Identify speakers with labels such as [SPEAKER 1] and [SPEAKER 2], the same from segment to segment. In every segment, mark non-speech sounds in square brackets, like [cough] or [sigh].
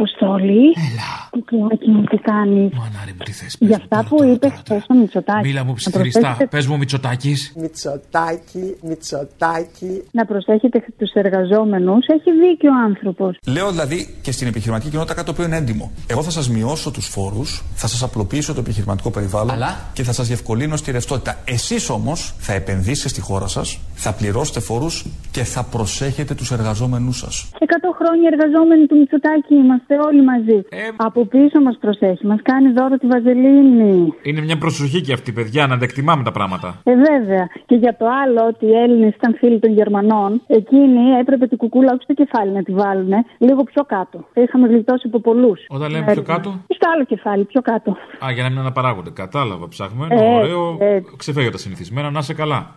[SPEAKER 1] Αποστόλη.
[SPEAKER 2] Έλα.
[SPEAKER 1] Κουκλάκι μου, τι κάνει.
[SPEAKER 2] Μανάρι μου, τι θες.
[SPEAKER 1] Για
[SPEAKER 2] πες μου,
[SPEAKER 1] αυτά
[SPEAKER 2] τώρα,
[SPEAKER 1] που
[SPEAKER 2] τώρα,
[SPEAKER 1] είπες
[SPEAKER 2] τώρα,
[SPEAKER 1] χθε
[SPEAKER 2] τώρα.
[SPEAKER 1] στο Μητσοτάκι.
[SPEAKER 2] Μίλα μου
[SPEAKER 1] να
[SPEAKER 2] ψιθυριστά.
[SPEAKER 1] προσέχετε,
[SPEAKER 2] Πες μου Μητσοτάκης.
[SPEAKER 3] Μητσοτάκι, Μητσοτάκι.
[SPEAKER 1] να προσέχετε τους εργαζόμενους. Έχει δίκιο ο άνθρωπος.
[SPEAKER 4] Λέω δηλαδή και στην επιχειρηματική κοινότητα κάτι το οποίο είναι έντιμο. Εγώ θα σας μειώσω τους φόρους, θα σας απλοποιήσω το επιχειρηματικό περιβάλλον
[SPEAKER 2] Αλλά;
[SPEAKER 4] και θα σας διευκολύνω στη ρευστότητα. Εσείς όμως θα επενδύσετε στη χώρα σας, θα πληρώσετε φόρους και θα προσέχετε τους εργαζόμενούς σας.
[SPEAKER 1] 100 χρόνια εργαζόμενοι του Μητσοτάκι είμαστε όλοι μαζί.
[SPEAKER 2] Ε,
[SPEAKER 1] Από πίσω μας προσέχει. Μας κάνει δώρο τη Βαζελίνη.
[SPEAKER 2] Είναι μια προσοχή και αυτή, παιδιά, να τα εκτιμάμε τα πράγματα.
[SPEAKER 1] Ε, βέβαια. Και για το άλλο, ότι οι Έλληνες ήταν φίλοι των Γερμανών, εκείνοι έπρεπε την κουκούλα όχι στο κεφάλι να τη βάλουν, λίγο πιο κάτω. Θα είχαμε γλιτώσει από πολλούς.
[SPEAKER 2] Όταν λέμε πιο κάτω;
[SPEAKER 1] Στο άλλο κεφάλι, πιο κάτω.
[SPEAKER 2] Α, για να μην αναπαράγονται. Κατάλαβα, ψάχνουμε.
[SPEAKER 1] Ε,
[SPEAKER 2] Ένα ωραίο.
[SPEAKER 1] ε.
[SPEAKER 2] Ξεφεύγει από τα συνηθισμένα, να είσαι καλά.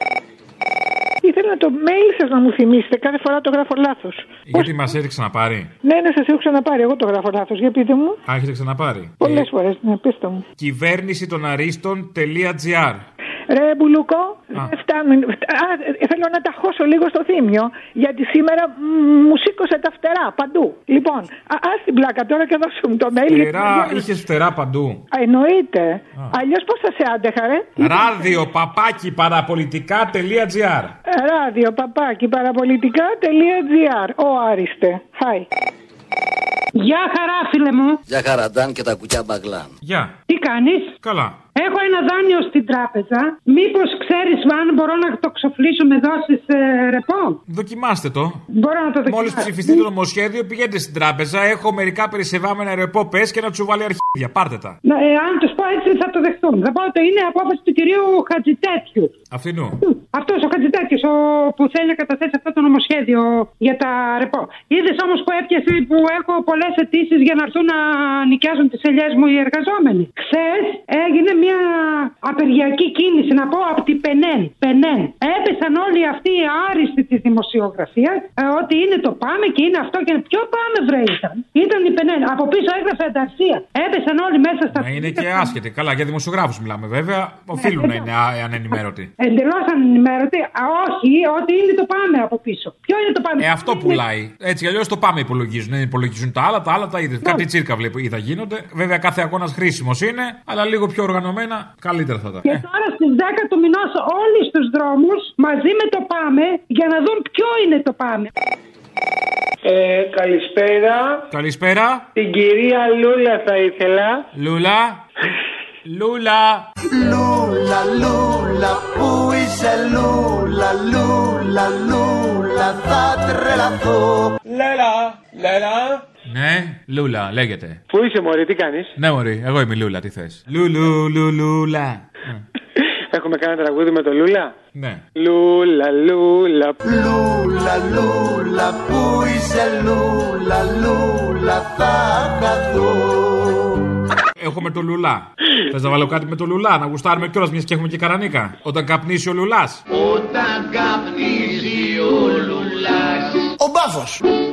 [SPEAKER 5] Ήθελα το mail σας να μου θυμίσετε. Κάθε φορά το γράφω λάθος.
[SPEAKER 2] Γιατί μας έχει ξαναπάρει;
[SPEAKER 5] Ναι, ναι, σας έχω ξαναπάρει. Εγώ το γράφω λάθος. Για πείτε μου.
[SPEAKER 2] Α, έχετε ξαναπάρει.
[SPEAKER 5] Πολλές
[SPEAKER 2] Ε,
[SPEAKER 5] φορές. Ναι, πείτε μου.
[SPEAKER 2] Κυβέρνηση των Αρίστων.gr
[SPEAKER 5] Ρε Μπουλούκο,
[SPEAKER 2] Α.
[SPEAKER 5] δεν φτάνουν. Α, ε, θέλω να τα χώσω λίγο στο θύμιο. Γιατί σήμερα μ, μου σήκωσε τα φτερά παντού. Λοιπόν, α ας την πλάκα τώρα και δώσω μου το mail. γιατί
[SPEAKER 2] Φτερά,
[SPEAKER 5] δεν-
[SPEAKER 2] είχες φτερά παντού.
[SPEAKER 5] Α, Εννοείται. Αλλιώς πώς θα σε άντεχα, ρε;
[SPEAKER 2] Ράδιο παπάκι παραπολιτικά.gr
[SPEAKER 5] Ράδιο παπάκι παραπολιτικά.gr. Ο Άριστε. Χάι.
[SPEAKER 6] Γεια χαρά φίλε μου.
[SPEAKER 7] Για χαραντάν και τα κουκιά μπαγλάν.
[SPEAKER 2] Γεια.
[SPEAKER 6] Τι κάνεις;
[SPEAKER 2] Καλά.
[SPEAKER 6] Έχω ένα δάνειο στην τράπεζα. Μήπως ξέρεις αν μπορώ να το ξοφλήσω με δόσεις ε, ρεπό;
[SPEAKER 2] Δοκιμάστε το.
[SPEAKER 6] Μπορώ να το δοκιμάσω.
[SPEAKER 2] Μόλις ψηφιστεί το νομοσχέδιο, πηγαίνετε στην τράπεζα. Έχω μερικά περισσευάμενα ρεπό πες και να τους βάλει αρχίδια. Πάρτε τα.
[SPEAKER 6] Να, ε, αν τους πω έτσι θα το δεχτούν. Θα πω ότι είναι απόφαση του κυρίου Χατζητέτιου.
[SPEAKER 2] Αυτινού.
[SPEAKER 6] Αυτός ο Χατζητέτιο που θέλει να καταθέσει αυτό το νομοσχέδιο για τα ρεπό. Είδες όμως που έπιασε που έχω πολλές αιτήσεις για να έρθουν να νοικιάζουν τις ελιές μου οι εργαζόμενοι. Χθες έγινε μια απεργιακή κίνηση, να πω από την Πενέν. Πενέν. Έπεσαν όλοι αυτοί οι άριστοι της δημοσιογραφίας ότι είναι το πάμε και είναι αυτό και είναι. Ποιο πάμε βρε ήταν. Ήταν η Πενέν. Από πίσω έγραφε ανταρσία. Έπεσαν όλοι μέσα στα
[SPEAKER 2] Να είναι και άσχετοι. Καλά, για δημοσιογράφους μιλάμε βέβαια. Οφείλουν να είναι α- ανενημέρωτοι.
[SPEAKER 6] Εντελώς ανενημέρωτοι. Α, όχι, ότι είναι το πάμε από πίσω. Ποιο είναι το πάμε;
[SPEAKER 2] Ε, αυτό
[SPEAKER 6] Είναι-
[SPEAKER 2] πουλάει. Έτσι κι αλλιώς το πάμε υπολογίζουν. Δεν υπολογίζουν τα άλλα, τα άλλα τα είδε. Κάτι τσίρκα βλέπω είδα γίνονται. Βέβαια κάθε αγώνας χρήσιμος είναι, αλλά λίγο πιο οργανωμένα καλύτερα θα τα.
[SPEAKER 6] Και
[SPEAKER 2] Ε,
[SPEAKER 6] τώρα στι 10 του μηνός όλοι στου δρόμους μαζί με το πάμε για να δουν ποιο είναι το πάμε.
[SPEAKER 8] Ε, καλησπέρα.
[SPEAKER 2] Καλησπέρα.
[SPEAKER 8] Την κυρία Λούλα θα ήθελα.
[SPEAKER 2] Λούλα. Λούλα.
[SPEAKER 3] Λούλα, λούλα, πού είσαι λούλα, λούλα, λούλα, θα τρελαθώ.
[SPEAKER 8] Λέλα, Λέλα.
[SPEAKER 2] Ναι, Λούλα, λέγεται.
[SPEAKER 8] Πού είσαι μωρή, τι κάνεις;
[SPEAKER 2] Ναι, Μωρή, εγώ είμαι η Λούλα, τι θες. Λουλου, λουλούλα. [laughs]
[SPEAKER 8] Έχουμε κάνει τραγούδι με το Λούλα;
[SPEAKER 2] Ναι.
[SPEAKER 8] Λούλα, Λούλα.
[SPEAKER 3] Λούλα, λούλα, πού είσαι λούλα, λούλα, θα χαθώ.
[SPEAKER 2] Έχουμε το λουλά. Θες να βάλω κάτι με το λουλά, να γουστάρουμε κιόλας μιας και έχουμε και καρανίκα. Όταν καπνίσει ο λουλά.
[SPEAKER 3] Ο μπάφος. Αχ,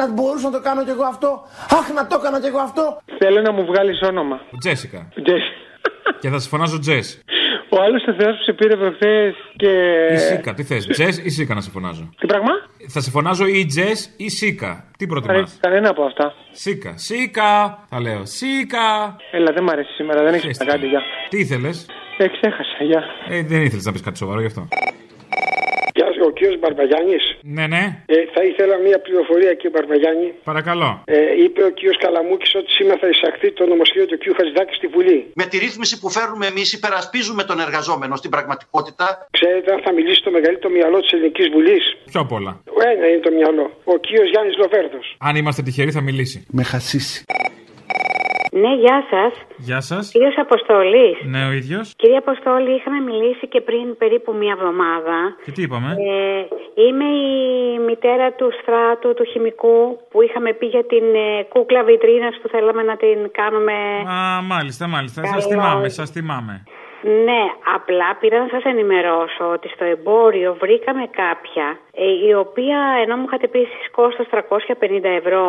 [SPEAKER 3] να μπορούσα να το κάνω κι εγώ αυτό. Αχ, να το έκανα κι εγώ αυτό.
[SPEAKER 8] Θέλω να μου βγάλεις όνομα.
[SPEAKER 2] Τζέσικα.
[SPEAKER 8] Τζες.
[SPEAKER 2] Και θα σε φωνάζω Τζες.
[SPEAKER 8] Ο άλλος ο Θεός που σε πήρε προχθές και...
[SPEAKER 2] Ή Σίκα, τι θες. Τζες ή Σίκα να σε φωνάζω;
[SPEAKER 8] Τι πράγμα;
[SPEAKER 2] Θα σε φωνάζω ή Τζες ή Σίκα. Τι προτιμάς;
[SPEAKER 8] Κανένα- Κανένα από αυτά.
[SPEAKER 2] Σίκα. Σίκα. Θα λέω. Σίκα.
[SPEAKER 8] Έλα, δεν μ' αρέσει σήμερα, δεν έχεις
[SPEAKER 2] Χέστηκα.
[SPEAKER 8] να κάνεις, γεια.
[SPEAKER 2] Τι ήθελες;
[SPEAKER 8] Ε, ξέχασα, γεια.
[SPEAKER 2] Ε, δεν ήθελες να πεις κάτι σοβαρό γι' αυτό.
[SPEAKER 9] Γεια σας, ο κύριος Μπαρμπαγιάννης.
[SPEAKER 2] Ναι, ναι.
[SPEAKER 9] Ε, θα ήθελα μια πληροφορία κύριε Μπαρμπαγιάννη.
[SPEAKER 2] Παρακαλώ.
[SPEAKER 9] Ε, είπε ο κύριος Καλαμούκης ότι σήμερα θα εισαχθεί το νομοσχέδιο του κύριου Χατζηδάκη στη Βουλή.
[SPEAKER 7] Με τη ρύθμιση που φέρνουμε εμείς, υπερασπίζουμε τον εργαζόμενο στην πραγματικότητα.
[SPEAKER 9] Ξέρετε αν θα μιλήσει το μεγαλύτερο μυαλό της Ελληνικής Βουλής;
[SPEAKER 2] Πιο απ' όλα.
[SPEAKER 9] Ένα είναι το μυαλό. Ο κύριος Γιάννης Λοβέρδος.
[SPEAKER 2] Αν είμαστε τυχεροί θα μιλήσει.
[SPEAKER 3] Με χασίσει.
[SPEAKER 10] Ναι, γεια σας.
[SPEAKER 2] Γεια σας.
[SPEAKER 10] Κύριος Αποστολή.
[SPEAKER 2] Ναι, ο ίδιος.
[SPEAKER 10] Κύριε Αποστόλη, είχαμε μιλήσει και πριν περίπου μία εβδομάδα.
[SPEAKER 2] Και τι είπαμε;
[SPEAKER 10] Ε, είμαι η μητέρα του στράτου, του χημικού, που είχαμε πει για την ε, κούκλα βιτρίνας που θέλαμε να την κάνουμε.
[SPEAKER 2] Α, μάλιστα, μάλιστα. Σας
[SPEAKER 10] Καλό.
[SPEAKER 2] θυμάμαι, σας θυμάμαι.
[SPEAKER 10] Ναι, απλά πήρα να σας ενημερώσω ότι στο εμπόριο βρήκαμε κάποια ε, η οποία ενώ μου είχατε πει εσείς κόστος 350 ευρώ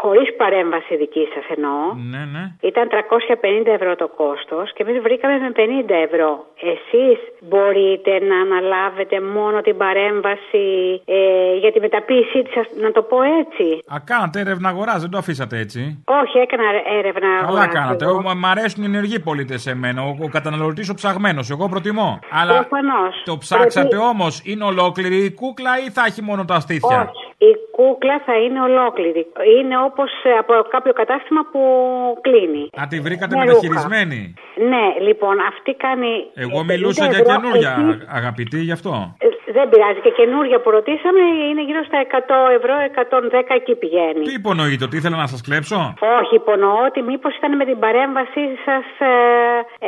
[SPEAKER 10] χωρίς παρέμβαση δικής σας εννοώ
[SPEAKER 2] Ναι, ναι.
[SPEAKER 10] ήταν 350 ευρώ το κόστος και εμείς βρήκαμε με 50 ευρώ. Εσείς μπορείτε να αναλάβετε μόνο την παρέμβαση ε, για τη μεταποίησή της, ας- να το πω έτσι;
[SPEAKER 2] Α, κάνατε έρευνα αγοράς, δεν το αφήσατε έτσι;
[SPEAKER 10] Όχι, έκανα έρευνα.
[SPEAKER 2] Καλά
[SPEAKER 10] αγοράς
[SPEAKER 2] κάνατε.
[SPEAKER 10] εγώ.
[SPEAKER 2] Ο- Μ' μ' αρέσουν οι ενεργοί πολίτες σε μένα. Ο, ο καταναλωτής ο ψαγμένος. Εγώ προτιμώ. Αλλά
[SPEAKER 10] Προφανώς.
[SPEAKER 2] το ψάξατε
[SPEAKER 10] Πρέπει-
[SPEAKER 2] όμως, είναι ολόκληρη η κούκλα ή θα έχει μόνο τα στήθια.
[SPEAKER 10] Όχι. Η κούκλα θα είναι ολόκληρη. Είναι όπως ε, από κάποιο κατάστημα που κλείνει.
[SPEAKER 2] Α, τη βρήκατε
[SPEAKER 10] Με
[SPEAKER 2] μεταχειρισμένη;
[SPEAKER 10] Ναι, λοιπόν, αυτή κάνει.
[SPEAKER 2] Εγώ
[SPEAKER 10] 50
[SPEAKER 2] μιλούσα για
[SPEAKER 10] ευρώ,
[SPEAKER 2] καινούρια,
[SPEAKER 10] εσείς-
[SPEAKER 2] αγαπητή, γι' αυτό.
[SPEAKER 10] Ε, Δεν πειράζει. Και καινούρια που ρωτήσαμε είναι γύρω στα 100 ευρώ, 110 εκεί πηγαίνει.
[SPEAKER 2] Τι υπονοείτε, ότι ήθελα να σας κλέψω;
[SPEAKER 10] Όχι, υπονοώ ότι μήπως ήταν με την παρέμβασή σας. Ε,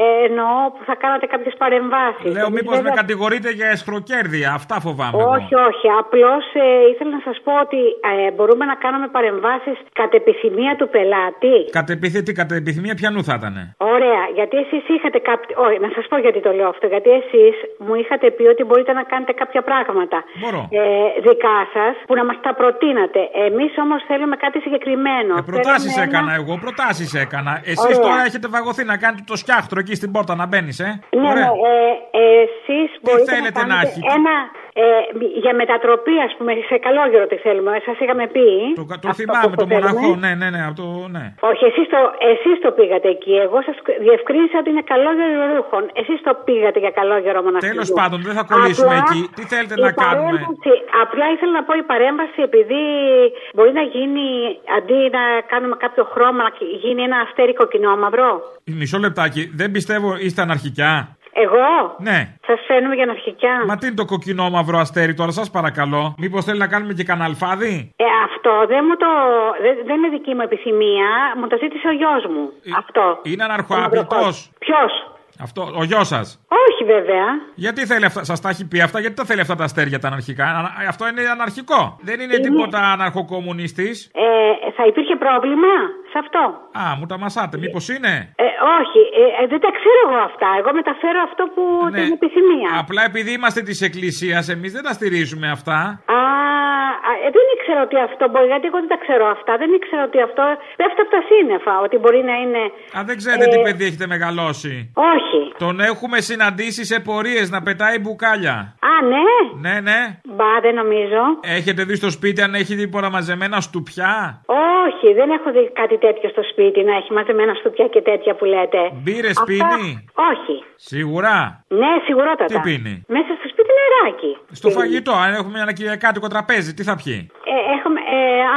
[SPEAKER 10] ε, εννοώ που θα κάνατε κάποιες παρεμβάσεις.
[SPEAKER 2] Λέω, μήπως με κατηγορείτε για εσχροκέρδια. Αυτά φοβάμαι. εγώ.
[SPEAKER 10] Όχι, όχι. Απλώς ήθελα να σας πω ότι ε, μπορούμε να κάνουμε παρεμβάσεις κατ' επιθυμία του πελάτη.
[SPEAKER 2] Κατ' επιθυμία, τι, κατ' επιθυμία ποιανού θα ήταν.
[SPEAKER 10] Ωραία, γιατί εσείς είχατε κάποιο. Όχι, να σας πω γιατί το λέω αυτό. Γιατί εσείς μου είχατε πει ότι μπορείτε να κάνετε κάποια πράγματα.
[SPEAKER 2] Μπορώ.
[SPEAKER 10] Ε, δικά σας που να μας τα προτείνατε. Εμείς όμως θέλουμε κάτι συγκεκριμένο.
[SPEAKER 2] Προτάσεις
[SPEAKER 10] Θέλουμε ένα-
[SPEAKER 2] έκανα εγώ, προτάσεις έκανα. Εσείς
[SPEAKER 10] Ωραία.
[SPEAKER 2] τώρα έχετε βαγωθεί να κάνετε το σκιάχτρο εκεί στην πόρτα να μπαίνεις, ε;
[SPEAKER 10] Ναι,
[SPEAKER 2] Ωραία.
[SPEAKER 10] ναι, ε, εσείς μπορείτε
[SPEAKER 2] θέλετε
[SPEAKER 10] να
[SPEAKER 2] να
[SPEAKER 10] κάνετε
[SPEAKER 2] έχει;
[SPEAKER 10] ένα. Ε, για μετατροπή, ας πούμε, σε καλόγερο τι θέλουμε. Σας είχαμε πει.
[SPEAKER 2] Το, το
[SPEAKER 10] αυτό
[SPEAKER 2] θυμάμαι,
[SPEAKER 10] που
[SPEAKER 2] το
[SPEAKER 10] θέλουμε.
[SPEAKER 2] μοναχό. Ναι, ναι, ναι, από το, ναι.
[SPEAKER 10] Όχι, εσείς το, εσείς το πήγατε εκεί. Εγώ σας διευκρίνησα ότι είναι καλόγερο ρούχων. Εσείς το πήγατε για καλόγερο μοναχό.
[SPEAKER 2] Τέλος πάντων, δεν θα κολλήσουμε εκεί. Τι θέλετε να κάνουμε;
[SPEAKER 10] Απλά ήθελα να πω η παρέμβαση επειδή μπορεί να γίνει αντί να κάνουμε κάποιο χρώμα να γίνει ένα αστέρι κοκκινόμαυρο.
[SPEAKER 2] Μισό λεπτάκι. Δεν πιστεύω είστε αναρχικιά.
[SPEAKER 10] Εγώ;
[SPEAKER 2] Ναι.
[SPEAKER 10] σα φαίνομαι για αρχικά.
[SPEAKER 2] Μα τι είναι το κοκκινό μαύρο αστέρι τώρα, σας παρακαλώ. Μήπως θέλει να κάνουμε και κανένα αλφάδι;
[SPEAKER 10] Ε, αυτό δεν, μου το, δεν, δεν είναι δική μου επιθυμία. Μου το ζήτησε ο γιος μου. αυτό.
[SPEAKER 2] Είναι αναρχοαπητό.
[SPEAKER 10] Ποιος;
[SPEAKER 2] Αυτό, ο γιος σας.
[SPEAKER 10] Όχι βέβαια.
[SPEAKER 2] Γιατί θέλει αυτά, σας τα έχει πει αυτά, γιατί τα θέλει αυτά τα αστέρια τα αναρχικά; Ανα- Αυτό είναι αναρχικό. Δεν είναι
[SPEAKER 10] Είναι-
[SPEAKER 2] τίποτα αναρχοκομμουνιστή.
[SPEAKER 10] Ε, θα υπήρχε πρόβλημα σε αυτό;
[SPEAKER 2] Α, μου τα μασάτε, μήπως είναι;
[SPEAKER 10] Ε, όχι, ε, ε, δεν τα ξέρω εγώ αυτά. Εγώ μεταφέρω αυτό που
[SPEAKER 2] Ναι.
[SPEAKER 10] την επιθυμία.
[SPEAKER 2] Απλά επειδή είμαστε της Εκκλησίας, εμείς δεν τα στηρίζουμε αυτά.
[SPEAKER 10] Α, α, ε, δεν ήξερα ότι αυτό μπορεί, γιατί εγώ δεν τα ξέρω αυτά. Δεν ήξερα ότι αυτό πέφτει από τα σύννεφα, ότι μπορεί να είναι.
[SPEAKER 2] Α, δεν ξέρετε
[SPEAKER 10] Ε,
[SPEAKER 2] τι παιδί έχετε μεγαλώσει.
[SPEAKER 10] Όχι.
[SPEAKER 2] Τον έχουμε συναντήσει σε πορείες να πετάει μπουκάλια.
[SPEAKER 10] Α, ναι.
[SPEAKER 2] Ναι, ναι.
[SPEAKER 10] Μπα, δεν νομίζω.
[SPEAKER 2] Έχετε δει στο σπίτι αν έχει δει πολλά μαζεμένα στουπιά;
[SPEAKER 10] Όχι, δεν έχω δει κάτι τέτοιο στο σπίτι να έχει μαζεμένα στουπιά και τέτοια που λέτε.
[SPEAKER 2] Μπύρες
[SPEAKER 10] Αυτά-
[SPEAKER 2] πίνει;
[SPEAKER 10] Όχι.
[SPEAKER 2] Σίγουρα.
[SPEAKER 10] Ναι, σιγουρότατα.
[SPEAKER 2] Τι πίνει;
[SPEAKER 10] Μέσα στο σπίτι νεράκι.
[SPEAKER 2] Στο φαγητό, αν έχουμε ένα κυριακάτικο τραπέζι, τι θα πιει;
[SPEAKER 10] Ε, έχουμε, ε,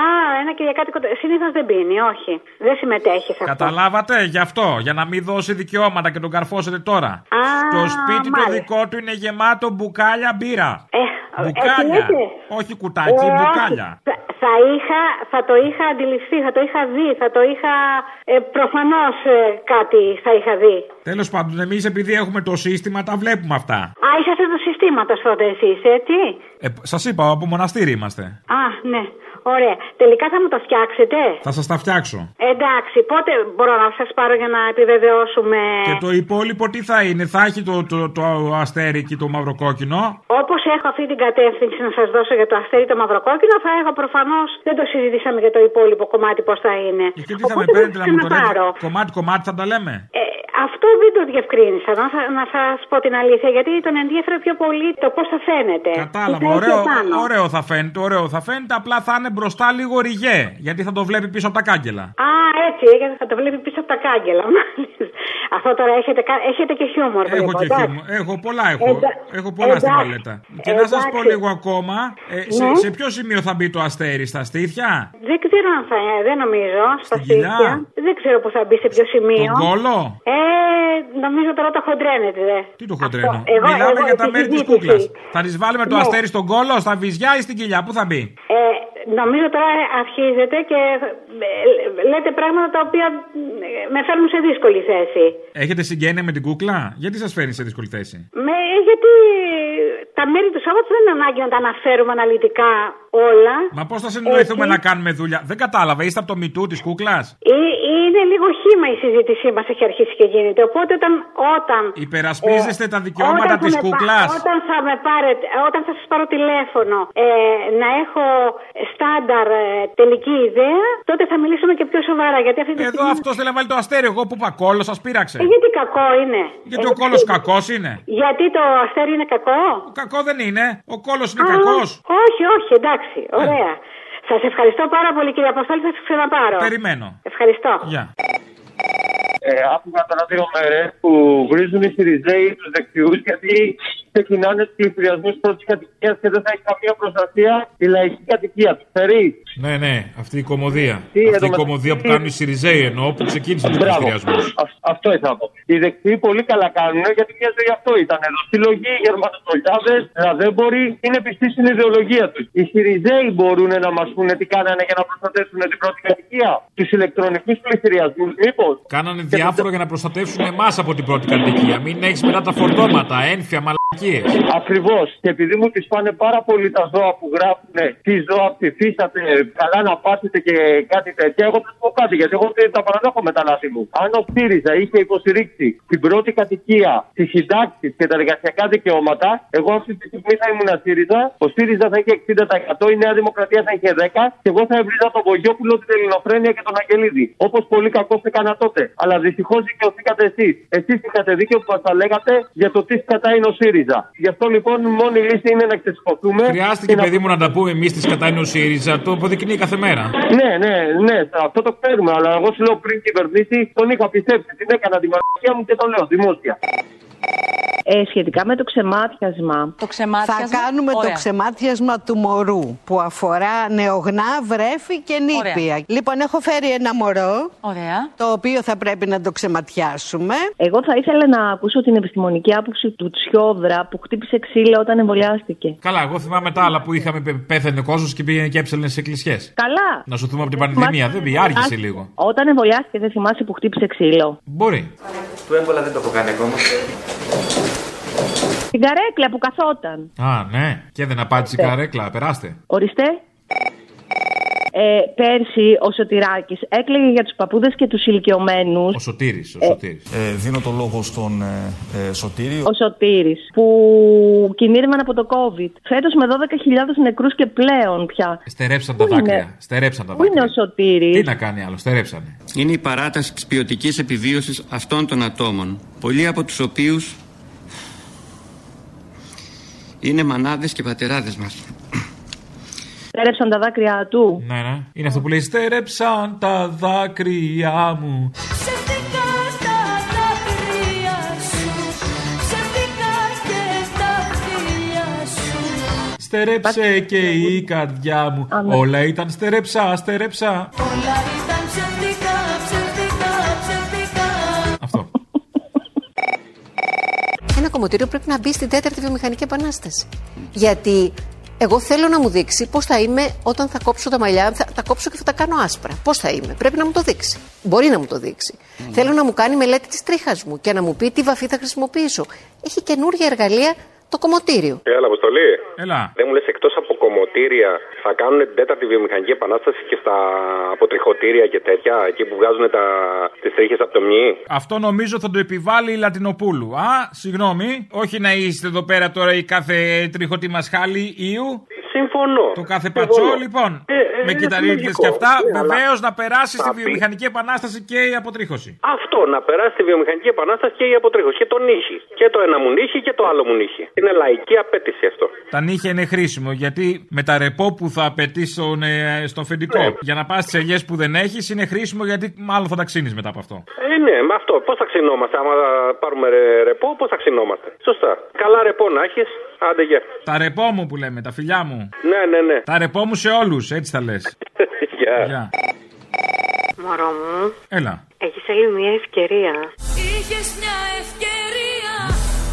[SPEAKER 10] α, ένα κυριακάτικο. Συνήθως δεν πίνει, όχι. Δεν συμμετέχει σε αυτό.
[SPEAKER 2] Καταλάβατε, γι' αυτό, για να μην δώσει δικαιώματα και τον καρφώσετε τώρα.
[SPEAKER 10] Α,
[SPEAKER 2] Στο σπίτι το
[SPEAKER 10] μάλιστα.
[SPEAKER 2] δικό του είναι γεμάτο μπουκάλια μπύρα.
[SPEAKER 10] Ε,
[SPEAKER 2] Μπουκάλια.
[SPEAKER 10] έτσι λέτε.
[SPEAKER 2] Όχι κουτάκι,
[SPEAKER 10] Ε,
[SPEAKER 2] μπουκάλια.
[SPEAKER 10] Θα, θα, είχα, θα το είχα αντιληφθεί, θα το είχα δει, θα το είχα. Ε, Προφανώς κάτι θα είχα δει.
[SPEAKER 2] Τέλος πάντων, εμείς επειδή έχουμε το σύστημα, τα βλέπουμε αυτά.
[SPEAKER 10] Α, είσαστε του συστήματος τότε εσείς, έτσι;
[SPEAKER 2] Ε, Σας είπα, από μοναστήρι είμαστε.
[SPEAKER 10] Α, ναι. Ωραία. Τελικά θα μου το φτιάξετε;
[SPEAKER 2] Θα σας τα φτιάξω.
[SPEAKER 10] Εντάξει, πότε μπορώ να σας πάρω για να επιβεβαιώσουμε;
[SPEAKER 2] Και το υπόλοιπο τι θα είναι, θα έχει το, το, το αστέρι και το μαυροκόκκινο;
[SPEAKER 10] Όπως έχω αυτή την κατεύθυνση να σας δώσω για το αστέρι το μαυροκόκκινο, θα έχω προφανώς. Δεν το συζητήσαμε για το υπόλοιπο κομμάτι πώς θα είναι.
[SPEAKER 2] Και τι θα με
[SPEAKER 10] Οπότε
[SPEAKER 2] παίρνετε να μου το
[SPEAKER 10] ξαναπάρω.
[SPEAKER 2] λέτε. Κομμάτι-κομμάτι θα τα λέμε;
[SPEAKER 10] Ε, αυτό δεν το διευκρίνησα, να, σα- να σας πω την αλήθεια, γιατί τον ενδιαφέρει πιο πολύ το πώς θα φαίνεται.
[SPEAKER 2] Κατάλαβα,
[SPEAKER 10] Τι θα έχει
[SPEAKER 2] ωραίο,
[SPEAKER 10] επάνω.
[SPEAKER 2] ωραίο θα φαίνεται, ωραίο θα φαίνεται, απλά θα είναι μπροστά λίγο ριγέ, γιατί θα το βλέπει πίσω από τα κάγκελα.
[SPEAKER 10] Α, έτσι, γιατί θα το βλέπει πίσω από τα κάγκελα. [laughs] μάλιστα. Αυτό τώρα έχετε, κα- έχετε και χιούμορ.
[SPEAKER 2] Έχω
[SPEAKER 10] βλέπω,
[SPEAKER 2] και
[SPEAKER 10] εντάξει.
[SPEAKER 2] χιούμορ. Έχω πολλά έχω.
[SPEAKER 10] Εντά-
[SPEAKER 2] Έχω πολλά στην
[SPEAKER 10] εντάξει.
[SPEAKER 2] παλέτα. Και να σας πω
[SPEAKER 10] Εντάξει.
[SPEAKER 2] λίγο ακόμα, ε, σε,
[SPEAKER 10] Ναι.
[SPEAKER 2] σε ποιο σημείο θα μπει το αστέρι, στα στήθια,
[SPEAKER 10] Δεν ξέρω αν θα, ε, δεν νομίζω, στα
[SPEAKER 2] κοιλιά;
[SPEAKER 10] στήθια. Δεν ξέρω που θα μπει, σε ποιο σημείο.
[SPEAKER 2] τον κόλο;
[SPEAKER 10] Ε, νομίζω τώρα το χοντρένετε. δε.
[SPEAKER 2] Τι το χοντρένω;
[SPEAKER 10] Αυτό, εγώ-
[SPEAKER 2] Μιλάμε
[SPEAKER 10] εγώ
[SPEAKER 2] για τα
[SPEAKER 10] τη
[SPEAKER 2] μέρη της
[SPEAKER 10] συζήτηση.
[SPEAKER 2] κούκλας. Θα τη βάλουμε το
[SPEAKER 10] Ναι.
[SPEAKER 2] αστέρι στον κόλο, στα βυζιά ή στην κοιλιά, πού θα μπει;
[SPEAKER 10] Ε, νομίζω τώρα αρχίζετε και ε, λέτε πράγματα τα οποία ε, με φέρνουν σε δύσκολη θέση.
[SPEAKER 2] Έχετε συγγένεια με την κούκλα, γιατί σας φέρνει σε δύσκολη θέση;
[SPEAKER 10] Με, γιατί τα μέρη του Σάββατου δεν είναι ανάγκη να τα αναφέρουμε αναλυτικά όλα.
[SPEAKER 2] Μα πώς θα συνεννοηθούμε
[SPEAKER 10] έτσι.
[SPEAKER 2] να κάνουμε δουλειά; Δεν κατάλαβα, είστε από το μητού της κούκλας;
[SPEAKER 10] Ε, Είναι λίγο χήμα η συζήτησή μας έχει αρχίσει και γίνεται. Οπότε όταν. όταν
[SPEAKER 2] Υπερασπίζεστε τα δικαιώματα
[SPEAKER 10] όταν θα
[SPEAKER 2] της
[SPEAKER 10] με πα-
[SPEAKER 2] κούκλας;
[SPEAKER 10] Όταν θα με πάρετε, όταν θα σας πάρω τηλέφωνο ε, να έχω στάνταρ ε, τελική ιδέα, τότε θα μιλήσουμε και πιο σοβαρά. Γιατί αυτή τη
[SPEAKER 2] Εδώ
[SPEAKER 10] στιγμή-
[SPEAKER 2] αυτός θέλει να βάλει το αστέρι. Εγώ που είπα κόλλο, σας πείραξε.
[SPEAKER 10] Ε, γιατί κακό είναι;
[SPEAKER 2] Γιατί
[SPEAKER 10] Ε,
[SPEAKER 2] ο κόλλο
[SPEAKER 10] τι-
[SPEAKER 2] κακός είναι;
[SPEAKER 10] Γιατί το αστέρι είναι κακό;
[SPEAKER 2] Κακό δεν είναι. Ο κόλλο είναι
[SPEAKER 10] Α,
[SPEAKER 2] κακός.
[SPEAKER 10] Όχι, όχι, εντάξει, ωραία. Σας ευχαριστώ πάρα πολύ κύριε Αποστόλη, θα σας ξαναπάρω.
[SPEAKER 2] Περιμένω.
[SPEAKER 10] Ευχαριστώ.
[SPEAKER 2] Γεια.
[SPEAKER 11] Ε, άκουγα τώρα δύο μέρες που βρίζουν οι Σιριζέοι τους δεξιούς γιατί ξεκινάνε τους πληθυσμούς πρώτης κατοικίας και δεν θα έχει καμία προστασία η λαϊκή κατοικία. τους. Φερεί.
[SPEAKER 2] Ναι, ναι, αυτή η κομμωδία.
[SPEAKER 11] Τι,
[SPEAKER 2] αυτή
[SPEAKER 11] εδώ
[SPEAKER 2] η
[SPEAKER 11] μεταξύ-
[SPEAKER 2] κομμωδία που κάνουν οι Σιριζέοι εννοώ που ξεκίνησαν τους
[SPEAKER 11] Μπράβο.
[SPEAKER 2] πληστηριασμού.
[SPEAKER 11] Α- Αυτό ήθελα να πω. Οι δεξιοί πολύ καλά κάνουν γιατί μια ζωή αυτό ήταν. Εδώ συλλογή, Γερμανοτολιάδε, ραδέμποροι είναι πιστοί στην ιδεολογία τους. Οι Σιριζέοι μπορούν να μας πούνε τι κάνανε για να προστατεύσουν την πρώτη κατοικία. Τους ηλεκτρονικούς πληστηριασμού, μήπως.
[SPEAKER 2] Κάνανε διάφορο για να προστατεύσουν εμάς από την πρώτη κατοικία. Μην έχεις μετά τα φορτώματα, ένφια, μαλακίε.
[SPEAKER 11] Ακριβώς. Και επειδή μου τις πάνε πάρα πολύ τα ζώα που γράφουν τι ζώα ψηφίσατε, καλά να πάσετε και κάτι τέτοιο, εγώ θα σου πω κάτι γιατί εγώ τα παραδέχομαι με τα λάθη μου. Αν ο ΣΥΡΙΖΑ είχε υποστηρίξει την πρώτη κατοικία, τι συντάξει και τα εργασιακά δικαιώματα, εγώ αυτή τη στιγμή θα ήμουν ΣΥΡΙΖΑ, ο ΣΥΡΙΖΑ θα είχε 60%, η Νέα Δημοκρατία θα είχε 10% και εγώ θα έβριζα τον Βογιόπουλο, την Ελληνοφρένεια και τον Αγγελίδη. Όπως πολύ κακώ έκανα τότε. Αλλά δυστυχώς δικαιωθήκατε εσείς. Εσείς είχατε δίκιο που μας τα λέγατε για το τι κατά είναι ο ΣΥΡΙΖΑ. Γι' αυτό λοιπόν η μόνη λύση είναι να ξεσηκωθούμε.
[SPEAKER 2] Χρειάστηκε,
[SPEAKER 11] και να-
[SPEAKER 2] παιδί μου, να τα πούμε εμείς τη κατά είναι ο ΣΥΡΙΖΑ. Το αποδεικνύει κάθε μέρα.
[SPEAKER 11] Ναι, ναι, ναι, αυτό το ξέρουμε. Αλλά εγώ σου λέω πριν κυβερνήσει, τον είχα πιστέψει. Την έκανα τη μαλακία μου και το λέω δημόσια.
[SPEAKER 12] Ε, σχετικά με το ξεμάτιασμα.
[SPEAKER 13] Το ξεμάτιασμα.
[SPEAKER 12] Θα κάνουμε
[SPEAKER 13] Ωραία.
[SPEAKER 12] το ξεμάτιασμα του μωρού που αφορά νεογνά, βρέφη και νήπια.
[SPEAKER 13] Ωραία.
[SPEAKER 12] Λοιπόν, έχω φέρει ένα μωρό.
[SPEAKER 13] Ωραία.
[SPEAKER 12] Το οποίο θα πρέπει να το ξεματιάσουμε.
[SPEAKER 14] Εγώ θα ήθελα να ακούσω την επιστημονική άποψη του Τσιόδρα που χτύπησε ξύλο όταν εμβολιάστηκε.
[SPEAKER 2] Καλά, εγώ θυμάμαι τα άλλα που είχαμε πε- πέθανε κόσμος και πήγαινε και έψελνε σε εκκλησιές.
[SPEAKER 14] Καλά.
[SPEAKER 2] Να σωθούμε από την πανδημία. Δεν πήγε, άργησε λίγο.
[SPEAKER 14] Όταν εμβολιάστηκε, δεν θυμάσαι που χτύπησε ξύλο.
[SPEAKER 2] Μπορεί.
[SPEAKER 15] Του έμβολα δεν το έχω κάνει ακόμα.
[SPEAKER 14] Την καρέκλα που καθόταν.
[SPEAKER 2] Α, ναι. Και δεν απάντησε η
[SPEAKER 14] Ναι.
[SPEAKER 2] καρέκλα. Περάστε.
[SPEAKER 14] Ορίστε. Ε, πέρσι ο Σωτηράκης έκλαιγε για τους παππούδες και τους ηλικιωμένους.
[SPEAKER 2] Ο Σωτήρης, ο Σωτήρης.
[SPEAKER 4] Ε, δίνω το λόγο στον ε, ε, Σωτήριο.
[SPEAKER 14] Ο Σωτήρης που κινήρευαν από το COVID. Φέτος με 12.000 νεκρούς και πλέον πια.
[SPEAKER 2] Στερέψαν τα
[SPEAKER 14] Πού είναι;
[SPEAKER 2] δάκρυα. Στερέψαν τα
[SPEAKER 14] Πού είναι
[SPEAKER 2] δάκρυα.
[SPEAKER 14] ο Σωτήρης;
[SPEAKER 2] Τι να κάνει άλλο, στερέψανε.
[SPEAKER 16] είναι η παράταση της ποιοτικής επιβίωσης αυτών των ατόμων, πολλοί από τους οποίους είναι μανάδες και πατεράδες μας.
[SPEAKER 14] Στέρεψαν τα δάκρυα του.
[SPEAKER 2] Ναι, ναι. Είναι αυτό που λέει Στερέψαν τα δάκρυά μου.
[SPEAKER 5] Ψεύτικα στα δάκρυα σου Ψεύτικα και τα φίλια σου
[SPEAKER 2] Στερέψε και η καρδιά μου. Όλα ήταν στερέψα, στερέψα.
[SPEAKER 5] Όλα ήταν ψεύτικα,
[SPEAKER 17] κομμωτήριο πρέπει να μπει στην τέταρτη βιομηχανική επανάσταση. Γιατί εγώ θέλω να μου δείξει πώς θα είμαι όταν θα κόψω τα μαλλιά, θα τα κόψω και θα τα κάνω άσπρα. Πώς θα είμαι. Πρέπει να μου το δείξει. Μπορεί να μου το δείξει. Θέλω να μου κάνει μελέτη της τρίχας μου και να μου πει τι βαφή θα χρησιμοποιήσω. Έχει καινούργια εργαλεία το κομμωτήριο.
[SPEAKER 18] Έλα, Αποστολή.
[SPEAKER 2] Έλα.
[SPEAKER 18] Δεν μου λες εκτός από κομμωτήρια θα κάνουν την τέταρτη βιομηχανική επανάσταση και στα αποτριχωτήρια και τέτοια, εκεί που βγάζουν τις τρίχες από το μνή.
[SPEAKER 2] Αυτό νομίζω θα το επιβάλλει η Λατινοπούλου. Α, συγγνώμη. Όχι να είστε εδώ πέρα τώρα η κάθε τριχωτή μας χάλη ιού.
[SPEAKER 18] Συμφωνώ.
[SPEAKER 2] Το κάθε
[SPEAKER 18] Συμφωνώ.
[SPEAKER 2] πατσό, λοιπόν.
[SPEAKER 18] Ε, ε,
[SPEAKER 2] με
[SPEAKER 18] είναι
[SPEAKER 2] κυταρίδε
[SPEAKER 18] λογικό.
[SPEAKER 2] και αυτά,
[SPEAKER 18] Ναι, αλλά
[SPEAKER 2] βεβαίως να περάσει
[SPEAKER 18] θα
[SPEAKER 2] στη
[SPEAKER 18] πει-
[SPEAKER 2] βιομηχανική επανάσταση και η αποτρίχωση.
[SPEAKER 18] Αυτό, να περάσει τη βιομηχανική επανάσταση και η αποτρίχωση. Και το νύχι. Και το ένα μου νύχι και το άλλο μου νύχι. Είναι λαϊκή απέτηση αυτό.
[SPEAKER 2] Τα νύχια είναι χρήσιμο γιατί με τα ρεπό που θα απαιτεί στον, ε, στον φεντικό για να πας στι ελιές που δεν έχεις είναι χρήσιμο γιατί μάλλον θα τα ξύνει μετά από αυτό.
[SPEAKER 18] Ε, ναι, με αυτό. Πώς θα ξυνόμαστε, άμα πάρουμε ρε- ρεπό, πώς θα ξυνόμαστε. Σωστά. Καλά ρεπό να έχεις. Άντε, γεια.
[SPEAKER 2] Τα ρεπό μου που λέμε, τα φιλιά μου.
[SPEAKER 18] Ναι, ναι, ναι.
[SPEAKER 2] Τα ρεπό μου σε όλους, έτσι θα λες. [laughs]
[SPEAKER 18] Γεια.
[SPEAKER 10] Μωρό μου,
[SPEAKER 2] Έλα.
[SPEAKER 10] έχεις άλλη μια ευκαιρία;
[SPEAKER 5] Είχες μια ευκαιρία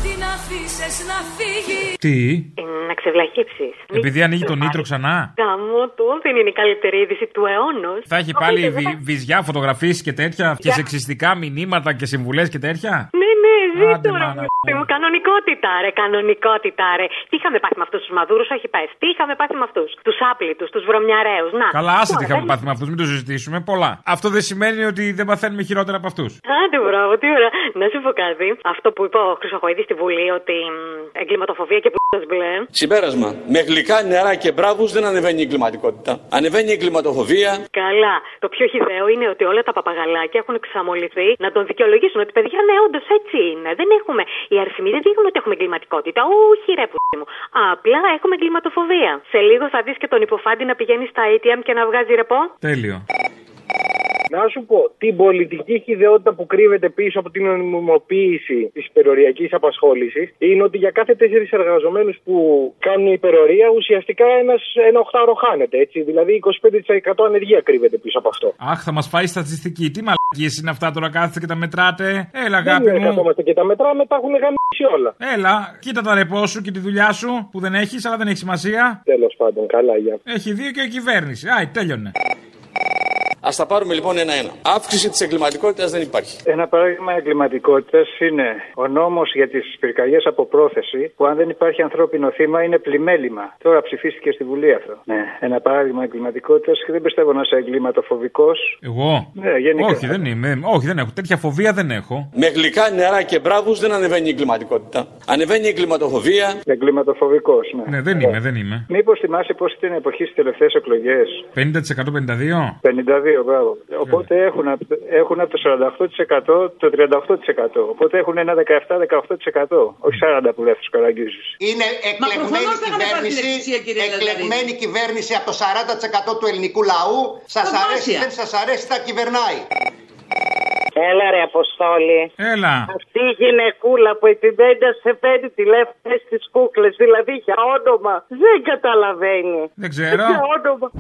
[SPEAKER 5] Την αφήσες να φύγεις
[SPEAKER 2] Τι,
[SPEAKER 10] Ε, Να ξεβλαχύψεις.
[SPEAKER 2] επειδή ανοίγει τον νήτρο ξανά.
[SPEAKER 10] Γάμο του, δεν είναι η καλύτερη είδηση του αιώνος.
[SPEAKER 2] Θα έχει πάλι βι- βυζιά, φωτογραφίσει και τέτοια και σεξιστικά μηνύματα και συμβουλές και τέτοια;
[SPEAKER 10] Ναι, ναι,
[SPEAKER 19] Εσύ
[SPEAKER 2] Άντε,
[SPEAKER 19] τώρα
[SPEAKER 2] μάνα
[SPEAKER 19] μου. μου. Κανονικότητα, ρε, κανονικότητα, ρε. Τι είχαμε πάθει με αυτούς τους μαδούρους, όχι πες. Τι είχαμε πάθει με αυτούς; Τους άπλητους, τους βρωμιαρέους. Να.
[SPEAKER 2] Καλά, άσε τι
[SPEAKER 19] Τώρα,
[SPEAKER 2] είχαμε
[SPEAKER 19] δεν-
[SPEAKER 2] πάθει με αυτούς, μην το συζητήσουμε. Πολλά. Αυτό δεν σημαίνει ότι δεν παθαίνουμε χειρότερα από αυτούς.
[SPEAKER 19] Άντε, μπράβο, τι ωραία. Να σου πω κάτι. Αυτό που είπε ο Χρυσοχοίδη στη Βουλή, ότι μ, εγκληματοφοβία και που μπλε.
[SPEAKER 20] Συμπέρασμα. Με γλυκά νερά και μπράβους δεν ανεβαίνει η εγκληματικότητα. Ανεβαίνει η εγκληματοφοβία.
[SPEAKER 19] Καλά. Το πιο χιδαίο είναι ότι όλα τα παπαγαλάκια έχουν εξαμολυθεί να τον δικαιολογήσουν. Ότι παιδιά, ναι, όντως έτσι είναι. Δεν έχουμε. Οι αριθμοί δεν δείχνουν ότι έχουμε εγκληματικότητα. Όχι, ρε, πούστη μου. Απλά έχουμε εγκληματοφοβία. Σε λίγο θα δεις και τον υποφάντη να πηγαίνει στα ATM και να βγάζει ρεπό.
[SPEAKER 2] Τέλειο.
[SPEAKER 21] Να σου πω, την πολιτική χειδαιότητα που κρύβεται πίσω από την νομιμοποίηση της υπεροριακή απασχόλησης είναι ότι για κάθε τέσσερις εργαζομένους που κάνουν υπερορία ουσιαστικά ένας, ένα οχτάωρο χάνεται. Έτσι. Δηλαδή 25% ανεργία κρύβεται πίσω από αυτό.
[SPEAKER 2] Αχ, θα μας φάει στατιστική. Τι μαλακίες είναι αυτά τώρα, κάθεστε και τα μετράτε. Έλα,
[SPEAKER 21] Δεν
[SPEAKER 2] αγάπη
[SPEAKER 21] είναι
[SPEAKER 2] μου.
[SPEAKER 21] καθόμαστε και τα μετράμε, τα έχουν γαμίσει όλα.
[SPEAKER 2] Έλα, κοίτα τα ρεπό σου και τη δουλειά σου που δεν έχεις, αλλά δεν έχει σημασία.
[SPEAKER 21] Τέλος πάντων, καλά, για.
[SPEAKER 2] Έχει δύο και η κυβέρνηση. Άι, τέλειωνε.
[SPEAKER 20] Α τα πάρουμε λοιπόν ένα-ένα. Αύξηση της εγκληματικότητας δεν υπάρχει.
[SPEAKER 22] Ένα παράδειγμα εγκληματικότητας είναι ο νόμος για τις πυρκαγιές από πρόθεση, που αν δεν υπάρχει ανθρώπινο θύμα είναι πλημέλημα. Τώρα ψηφίστηκε στη Βουλή αυτό. Ναι, ένα παράδειγμα εγκληματικότητας και δεν πιστεύω να είσαι εγκληματοφοβικός.
[SPEAKER 2] Εγώ;
[SPEAKER 22] Ναι, γενικά.
[SPEAKER 2] Όχι, δεν είμαι. Όχι, δεν έχω. Τέτοια φοβία δεν έχω.
[SPEAKER 20] Με γλυκά νερά και μπράβους δεν ανεβαίνει η εγκληματικότητα. Ανεβαίνει η εγκληματοφοβία.
[SPEAKER 22] Εγκληματοφοβικός, ναι.
[SPEAKER 2] Ναι, δεν είμαι, δεν είμαι.
[SPEAKER 22] Μήπως θυμάσαι πώς ήταν η εποχή στις τελευταίες εκλογές;
[SPEAKER 2] 50% 52.
[SPEAKER 22] 52, μπράβο. Οπότε έχουν, απ' έχουν από το 48% το 38%. Οπότε έχουν ένα 17-18%. Όχι 40 που λέει ο Καραγκιόζη.
[SPEAKER 7] Είναι εκλεγμένη
[SPEAKER 17] προφανώς δεν έχουμε πάρει την
[SPEAKER 7] κυβέρνηση,
[SPEAKER 17] εξουσία, κύριε
[SPEAKER 7] εκλεγμένη κυβέρνηση από το 40% του ελληνικού λαού. Σας
[SPEAKER 17] Θαυμάσια.
[SPEAKER 7] αρέσει, δεν σας αρέσει, θα κυβερνάει.
[SPEAKER 23] Έλα ρε Αποστόλη.
[SPEAKER 2] Έλα.
[SPEAKER 23] Αυτή η γυναικούλα που επιμένει σε παίρνει τηλέφωνο στις κούκλες, δηλαδή για όνομα, δεν καταλαβαίνει.
[SPEAKER 2] Δεν ξέρω.
[SPEAKER 23] Για όνομα.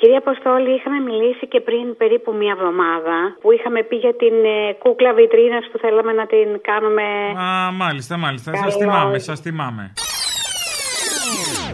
[SPEAKER 10] Κυρία Αποστόλη, είχαμε μιλήσει και πριν περίπου μία εβδομάδα που είχαμε πει για την ε, κούκλα βιτρίνας που θέλαμε να την κάνουμε.
[SPEAKER 2] Α, μάλιστα, μάλιστα. Σας
[SPEAKER 10] Καλό.
[SPEAKER 2] θυμάμαι, σας θυμάμαι.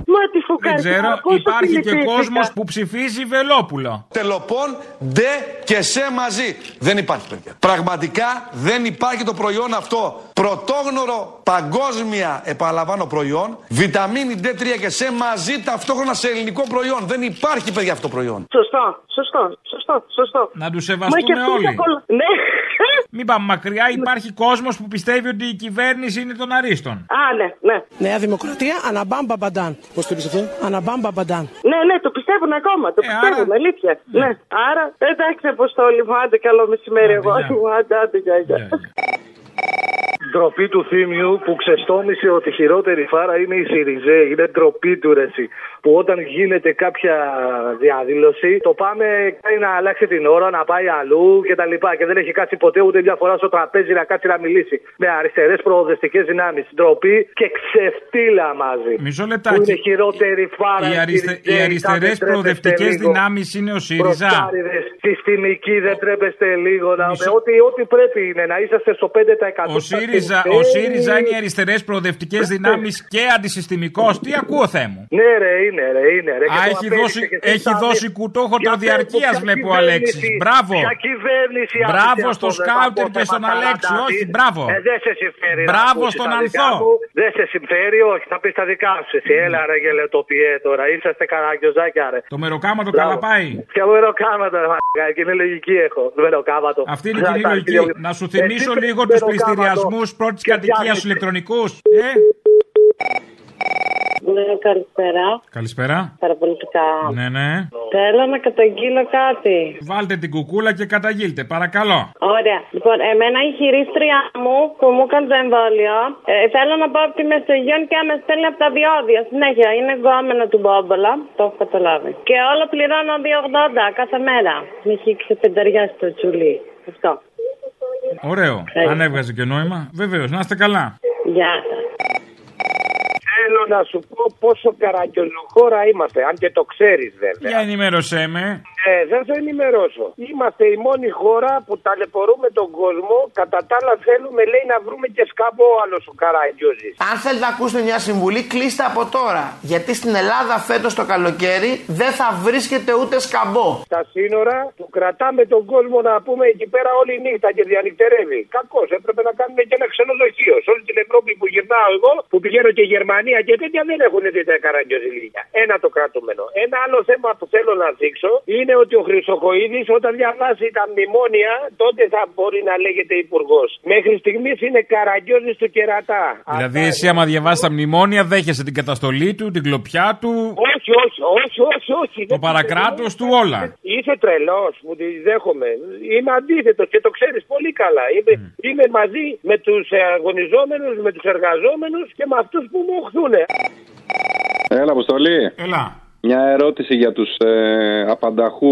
[SPEAKER 23] Μα τη
[SPEAKER 2] Δεν
[SPEAKER 23] φουκάρια.
[SPEAKER 2] ξέρω, υπάρχει και κόσμος που ψηφίζει Βελόπουλο.
[SPEAKER 3] Τελοπών, ντε και σε μαζί. Δεν υπάρχει, παιδιά. Πραγματικά δεν υπάρχει το προϊόν αυτό. Πρωτόγνωρο παγκόσμια, επαναλαμβάνω, προϊόν. Βιταμίνη D3 και σε μαζί ταυτόχρονα σε ελληνικό προϊόν. Δεν υπάρχει, παιδιά, αυτό το προϊόν.
[SPEAKER 23] Σωστό, σωστό, σωστό, σωστό.
[SPEAKER 2] Να τους
[SPEAKER 23] Μα και
[SPEAKER 2] σεβαστούμε
[SPEAKER 23] αυτοί
[SPEAKER 2] όλοι.
[SPEAKER 23] τα κολλα- Ναι.
[SPEAKER 2] Μην πάμε μακριά, υπάρχει κόσμος που πιστεύει ότι η κυβέρνηση είναι των αρίστων.
[SPEAKER 23] Α, ναι, ναι.
[SPEAKER 24] Νέα Δημοκρατία, αναμπάμ μπαμπαντάν. Πώς το είπες αυτό; Αναμπάμ μπαμπαντάν.
[SPEAKER 23] Ναι, ναι, το πιστεύουν ακόμα. Το
[SPEAKER 24] Ε,
[SPEAKER 23] πιστεύουν,
[SPEAKER 24] άρα-
[SPEAKER 23] αλήθεια. Ναι. Άρα, εντάξει, Αποστόλη μου, άντε καλό μεσημέρι εγώ. Άντε, άντε, γεια, γεια.
[SPEAKER 25] Ντροπή του θύμιου που ξεστόμησε ότι η χειρότερη φάρα είναι η Σιριζέ. Είναι ντροπή του ρεσί. Που όταν γίνεται κάποια διαδήλωση, το πάμε κάνει να αλλάξει την ώρα, να πάει αλλού κτλ. Και, και δεν έχει κάτσει ποτέ ούτε μια φορά στο τραπέζι να κάτσει να μιλήσει με αριστερές προοδευτικές δυνάμεις. Ντροπή και ξεφτύλα μαζί.
[SPEAKER 2] Μισό
[SPEAKER 25] Που
[SPEAKER 2] λεπτάκι.
[SPEAKER 25] είναι χειρότερη φάρα.
[SPEAKER 2] Οι, αριστε...
[SPEAKER 25] Σιριζέ,
[SPEAKER 2] οι αριστερές
[SPEAKER 25] τα δεν τρέπεστε
[SPEAKER 2] προοδευτικές
[SPEAKER 25] λίγο.
[SPEAKER 2] δυνάμεις είναι ο ΣΥΡΙΖΑ.
[SPEAKER 25] Μπροστάριδες, συστημικοί, δεν τρέπεστε λίγο. Να...
[SPEAKER 2] Μισό-
[SPEAKER 25] Ό,τι, ό,τι πρέπει είναι να είσαστε στο 5%.
[SPEAKER 2] Ο ΣΥΡΙΖΑ, ο ΣΥΡΙΖΑ είναι οι αριστερές προοδευτικές δυνάμεις και αντισυστημικός. Τι ακούω, Θεέ μου;
[SPEAKER 25] Ναι, ρε, είναι, ρε, είναι. Ρε. Και
[SPEAKER 2] Α,
[SPEAKER 25] το
[SPEAKER 2] έχει
[SPEAKER 25] απέδειξε
[SPEAKER 2] δώσει,
[SPEAKER 25] και εσείς
[SPEAKER 2] έχει
[SPEAKER 25] τα
[SPEAKER 2] δώσει
[SPEAKER 25] δει-
[SPEAKER 2] κουτόχωτρο
[SPEAKER 25] Για
[SPEAKER 2] διαρκείας,
[SPEAKER 25] ποια
[SPEAKER 2] βλέπω ο
[SPEAKER 25] κυβέρνηση-
[SPEAKER 2] Αλέξη. Μπράβο.
[SPEAKER 25] Ποια κυβέρνηση
[SPEAKER 2] Μπράβο
[SPEAKER 25] άφησε
[SPEAKER 2] στο
[SPEAKER 25] αυτό,
[SPEAKER 2] σκάουτερ
[SPEAKER 25] δεν
[SPEAKER 2] και
[SPEAKER 25] θα
[SPEAKER 2] στον
[SPEAKER 25] πω
[SPEAKER 2] Αλέξη.
[SPEAKER 25] θέματα
[SPEAKER 2] Όχι,
[SPEAKER 25] της.
[SPEAKER 2] μπράβο.
[SPEAKER 25] Ε, δεν σε συμφέρει. να
[SPEAKER 2] Μπράβο
[SPEAKER 25] ακούσεις
[SPEAKER 2] στον
[SPEAKER 25] τα δικά
[SPEAKER 2] Ανθό.
[SPEAKER 25] μου. Δεν σε συμφέρει, όχι. Θα πεις τα δικά σου. Εσύ, έλα ρε γελετοπιέ τώρα. Είσαστε καραγκιόζάκια, ρε.
[SPEAKER 2] Το μεροκάματο
[SPEAKER 25] Μπράβο.
[SPEAKER 2] καλά πάει.
[SPEAKER 25] Ποια μεροκάματο, ρε μαλάκα, και είναι λογική έχω. Το μεροκάματο.
[SPEAKER 2] Αυτή είναι η
[SPEAKER 25] Θα
[SPEAKER 2] κοινή
[SPEAKER 25] τα
[SPEAKER 2] λογική.
[SPEAKER 25] χίλια-
[SPEAKER 2] Να σου
[SPEAKER 25] Εσύ
[SPEAKER 2] θυμίσω
[SPEAKER 25] παίρνεις
[SPEAKER 2] λίγο τους
[SPEAKER 25] μεροκάματο
[SPEAKER 2] πληστηριασμούς πρώτης
[SPEAKER 25] και
[SPEAKER 2] κατοικίας
[SPEAKER 25] φτιάχνεις-
[SPEAKER 2] στους ηλεκτρονικούς. Ε,
[SPEAKER 23] Ναι, καλησπέρα.
[SPEAKER 2] καλησπέρα.
[SPEAKER 23] Παραπολιτικά.
[SPEAKER 2] Ναι, ναι.
[SPEAKER 23] Θέλω να καταγγείλω κάτι.
[SPEAKER 2] Βάλτε την κουκούλα και καταγγείλτε, παρακαλώ.
[SPEAKER 23] Ωραία. Λοιπόν, εμένα η χειρίστρια μου που μου έκανε το εμβόλιο, ε, θέλω να πάω από τη Μεσογείο και με στέλνει από τα διόδια. Συνέχεια, είναι γκόμενο του Μπόμπολα. Το έχω καταλάβει. Και όλο πληρώνω 2,80 κάθε μέρα. Με έχει ξεπενταριάσει το τσουλί. Αυτό.
[SPEAKER 2] Ωραίο.
[SPEAKER 25] Ε.
[SPEAKER 2] Αν έβγαζε και νόημα. Βεβαίως, να είστε καλά.
[SPEAKER 23] Γεια σας.
[SPEAKER 21] Θέλω να σου πω πόσο καραγκιοζοχώρα είμαστε, αν και το ξέρεις βέβαια.
[SPEAKER 2] Για ενημέρωσέ με.
[SPEAKER 26] Ναι, δεν θα ενημερώσω. Είμαστε η μόνη χώρα που ταλαιπωρούμε τον κόσμο. Κατά τα άλλα, θέλουμε, λέει, να βρούμε και σκαμπό άλλος ο Καραγκιόζη.
[SPEAKER 27] Αν θέλετε να ακούσετε μια συμβουλή, κλείστε από τώρα. Γιατί στην Ελλάδα φέτος το καλοκαίρι δεν θα βρίσκεται ούτε σκαμπό.
[SPEAKER 26] Στα σύνορα του κρατάμε τον κόσμο να πούμε εκεί πέρα όλη η νύχτα και διανυκτερεύει. Κακώ. Έπρεπε να κάνουμε και ένα ξενοδοχείο. Σε όλη την Ευρώπη που γυρνάω εγώ, που πηγαίνω και Γερμανία και τέτοια δεν έχουν τέτοια καραγκιόζηλίκια. Ένα το κρατούμενο. Ένα άλλο θέμα που θέλω να δείξω είναι ότι ο Χρυσοκοίδης όταν διαβάσει τα μνημόνια τότε θα μπορεί να λέγεται υπουργός. Μέχρι στιγμής είναι καραγκιόζης του κερατά.
[SPEAKER 2] Δηλαδή, εσύ, άμα διαβάσεις τα μνημόνια, δέχεσαι την καταστολή του, την κλοπιά του,
[SPEAKER 26] Όχι, όχι, όχι, όχι, όχι.
[SPEAKER 2] το παρακράτος του όλα.
[SPEAKER 26] Είσαι τρελός που τη δέχομαι. Είμαι αντίθετος και το ξέρεις πολύ καλά. Είμαι, είμαι μαζί με τους αγωνιζόμενους, με τους εργαζόμενους και με αυτούς που μου οχθούν.
[SPEAKER 18] Έλα, Αποστολή.
[SPEAKER 2] Έλα.
[SPEAKER 18] Μια ερώτηση για τους ε, απανταχού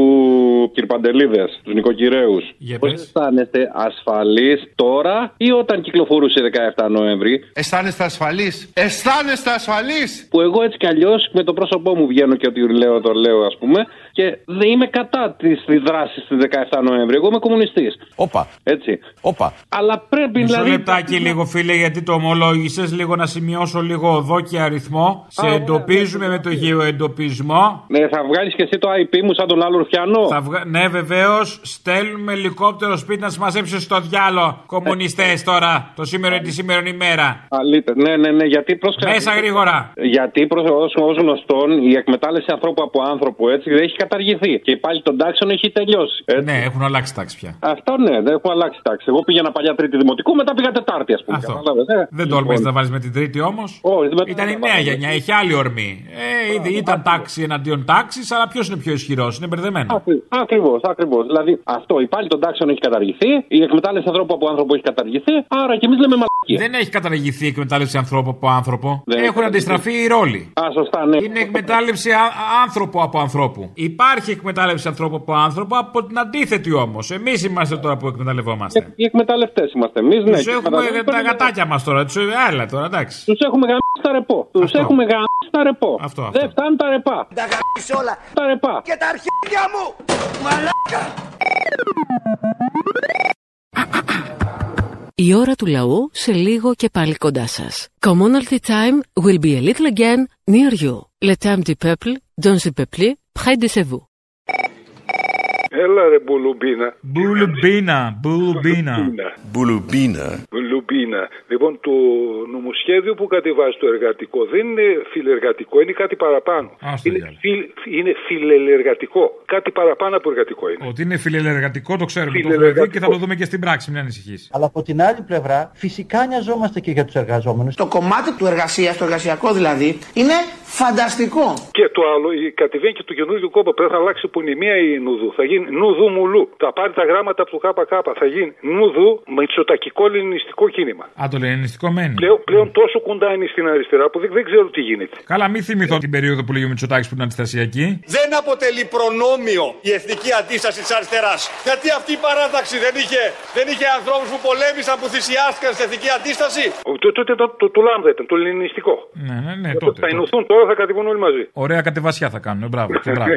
[SPEAKER 18] κυρπαντελίδες, τους νοικοκυρέους.
[SPEAKER 2] Για
[SPEAKER 18] Πώς αισθάνεστε ασφαλείς τώρα ή όταν κυκλοφορούσε 17 Νοέμβρη;
[SPEAKER 28] Αισθάνεστε ασφαλείς; Αισθάνεστε ασφαλείς.
[SPEAKER 18] Που εγώ έτσι κι αλλιώς με το πρόσωπό μου βγαίνω και ότι λέω το λέω, ας πούμε, και δεν είμαι κατά της δράσης της 17 Νοέμβρη. Εγώ είμαι κομμουνιστής.
[SPEAKER 4] Όπα.
[SPEAKER 18] Έτσι.
[SPEAKER 4] Όπα.
[SPEAKER 18] Αλλά πρέπει
[SPEAKER 2] Μισό
[SPEAKER 18] δηλαδή.
[SPEAKER 2] λεπτάκι λίγο φίλε γιατί το ομολόγησες λίγο να σημειώσω λίγο οδό και αριθμό. Σε
[SPEAKER 18] Α,
[SPEAKER 2] εντοπίζουμε με το γεωεντοπισμό.
[SPEAKER 18] Ναι, θα βγάλεις και εσύ το IP μου σαν τον άλλο Ρουφιανό.
[SPEAKER 2] Θα βγα... Ναι, βεβαίως. Στέλνουμε ελικόπτερο σπίτι να σα μαζέψει στο διάλο. Κομμουνιστές τώρα. Το σήμερα τη σήμερα ημέρα.
[SPEAKER 18] Αλήθεια. Ναι, ναι, ναι, γιατί πρόσεξε.
[SPEAKER 2] Μέσα γρήγορα.
[SPEAKER 18] Γιατί προ ως γνωστόν η εκμετάλλευση ανθρώπου από άνθρωπο έτσι δεν έχει καταργηθεί. Και πάλι των τάξεων έχει τελειώσει. Έτσι.
[SPEAKER 2] Ναι, έχουν αλλάξει τάξη πια.
[SPEAKER 18] Αυτό ναι, δεν έχουν αλλάξει τάξη. Εγώ πήγαινα παλιά τρίτη δημοτικού, μετά πήγα τετάρτη, ας πούμε.
[SPEAKER 2] Αυτό.
[SPEAKER 18] Κατάλαβες, ε;
[SPEAKER 2] Δεν τόλμησες να βάλεις με την τρίτη όμως;
[SPEAKER 18] Όχι, δεν
[SPEAKER 2] Ήταν η νέα γενιά, έχει άλλη ορμή. Ε, ήδη ήταν τάξη εναντίον τάξης, αλλά ποιος είναι πιο ισχυρός, είναι μπερδεμένο.
[SPEAKER 18] Ακριβώς, ακριβώς. Δηλαδή αυτό η πάλι των τάξεων έχει καταργηθεί, η εκμετάλλευση ανθρώπου από άνθρωπο έχει καταργηθεί, άρα και εμείς λέμε μαλακία.
[SPEAKER 2] Δεν έχει καταργηθεί η εκμετάλλευση ανθρώπου από άνθρωπο.
[SPEAKER 18] Δεν έχει
[SPEAKER 2] Έχουν αντιστραφεί οι ρόλοι.
[SPEAKER 18] Α, σωστά, ναι.
[SPEAKER 2] Είναι εκμετάλλευση α- άνθρωπο από ανθρώπου. Υπάρχει εκμετάλλευση ανθρώπου από άνθρωπο από την αντίθετη όμως. Εμείς είμαστε τώρα που εκμεταλλευόμαστε.
[SPEAKER 18] Οι εκμεταλλευτές είμαστε εμείς, ναι.
[SPEAKER 2] Τους έχουμε τα γατάκια μας τώρα. Τους... Άλλα τώρα, εντάξει.
[SPEAKER 18] Τους έχουμε γαμίσει τα ρεπό. Τους έχουμε γαμίσει τα ρεπό.
[SPEAKER 2] Αυτό, αυτό.
[SPEAKER 18] Δεν φτάνουν τα ρεπά.
[SPEAKER 27] Τα γαμίσει όλα.
[SPEAKER 18] Τα ρεπά.
[SPEAKER 27] Και τα αρχίδια μου. Μαλάκα.
[SPEAKER 17] Η ώρα του λαού σε λίγο και πάλι κοντά σας. Commonalty time will be a little again near you. Le temps du peuple, dans le peuple, près de chez vous.
[SPEAKER 29] Έλα ρε μπουλουμπίνα.
[SPEAKER 2] Μπουλουμπίνα, μπουλουμπίνα.
[SPEAKER 29] Μπουλουμπίνα. Μπουλουμπίνα. Λοιπόν, το νομοσχέδιο που κατεβάζει το εργατικό δεν είναι φιλεργατικό, είναι κάτι παραπάνω.
[SPEAKER 2] Άστο
[SPEAKER 29] Είναι,
[SPEAKER 2] διάλο.
[SPEAKER 29] φιλ, είναι φιλελεργατικό. Κάτι παραπάνω από εργατικό είναι.
[SPEAKER 2] Ότι είναι φιλελεργατικό το ξέρουμε. Το έχουμε δει
[SPEAKER 29] Φιλελεργατικό.
[SPEAKER 2] και θα το δούμε και στην πράξη, μην ανησυχείς.
[SPEAKER 30] Αλλά από την άλλη πλευρά, φυσικά νοιαζόμαστε και για τους εργαζόμενους.
[SPEAKER 27] Το κομμάτι του εργασίας, το εργασιακό δηλαδή, είναι φανταστικό.
[SPEAKER 29] Και το άλλο, η κατεβαίνει και το καινούργιο κόμμα. Πρέπει να αλλάξει επωνυμία η Νουδού. Θα γίνει Νουδού Μουλού. Θα πάρει τα γράμματα από το ΚΚ. Θα γίνει Νουδού μητσοτακικό λενινιστικό κίνημα.
[SPEAKER 2] Α, το λενινιστικό μένει.
[SPEAKER 29] Πλέον, πλέον τόσο κοντά είναι στην αριστερά που δεν, δεν ξέρω τι γίνεται.
[SPEAKER 2] Καλά, μην θυμηθώ την περίοδο που λέγει ο Μητσοτάκη που είναι αντιστασιακή.
[SPEAKER 31] Δεν αποτελεί προνόμιο η εθνική αντίσταση της αριστεράς. Γιατί αυτή η παράταξη δεν είχε, δεν είχε ανθρώπους που πολέμησαν, που θυσιάστηκαν στην εθνική αντίσταση;
[SPEAKER 29] Ο- το- Τότε το, το, το λάμδα ήταν, το λενινιστικό.
[SPEAKER 2] Ναι, ναι, ναι,
[SPEAKER 29] Τότε
[SPEAKER 2] τότε.
[SPEAKER 29] θα ενωθούν τώρα, θα κατεβούν όλοι μαζί.
[SPEAKER 2] Ωραία κατεβασιά θα κάνουν. Μπράβο. [laughs] και μπράβο.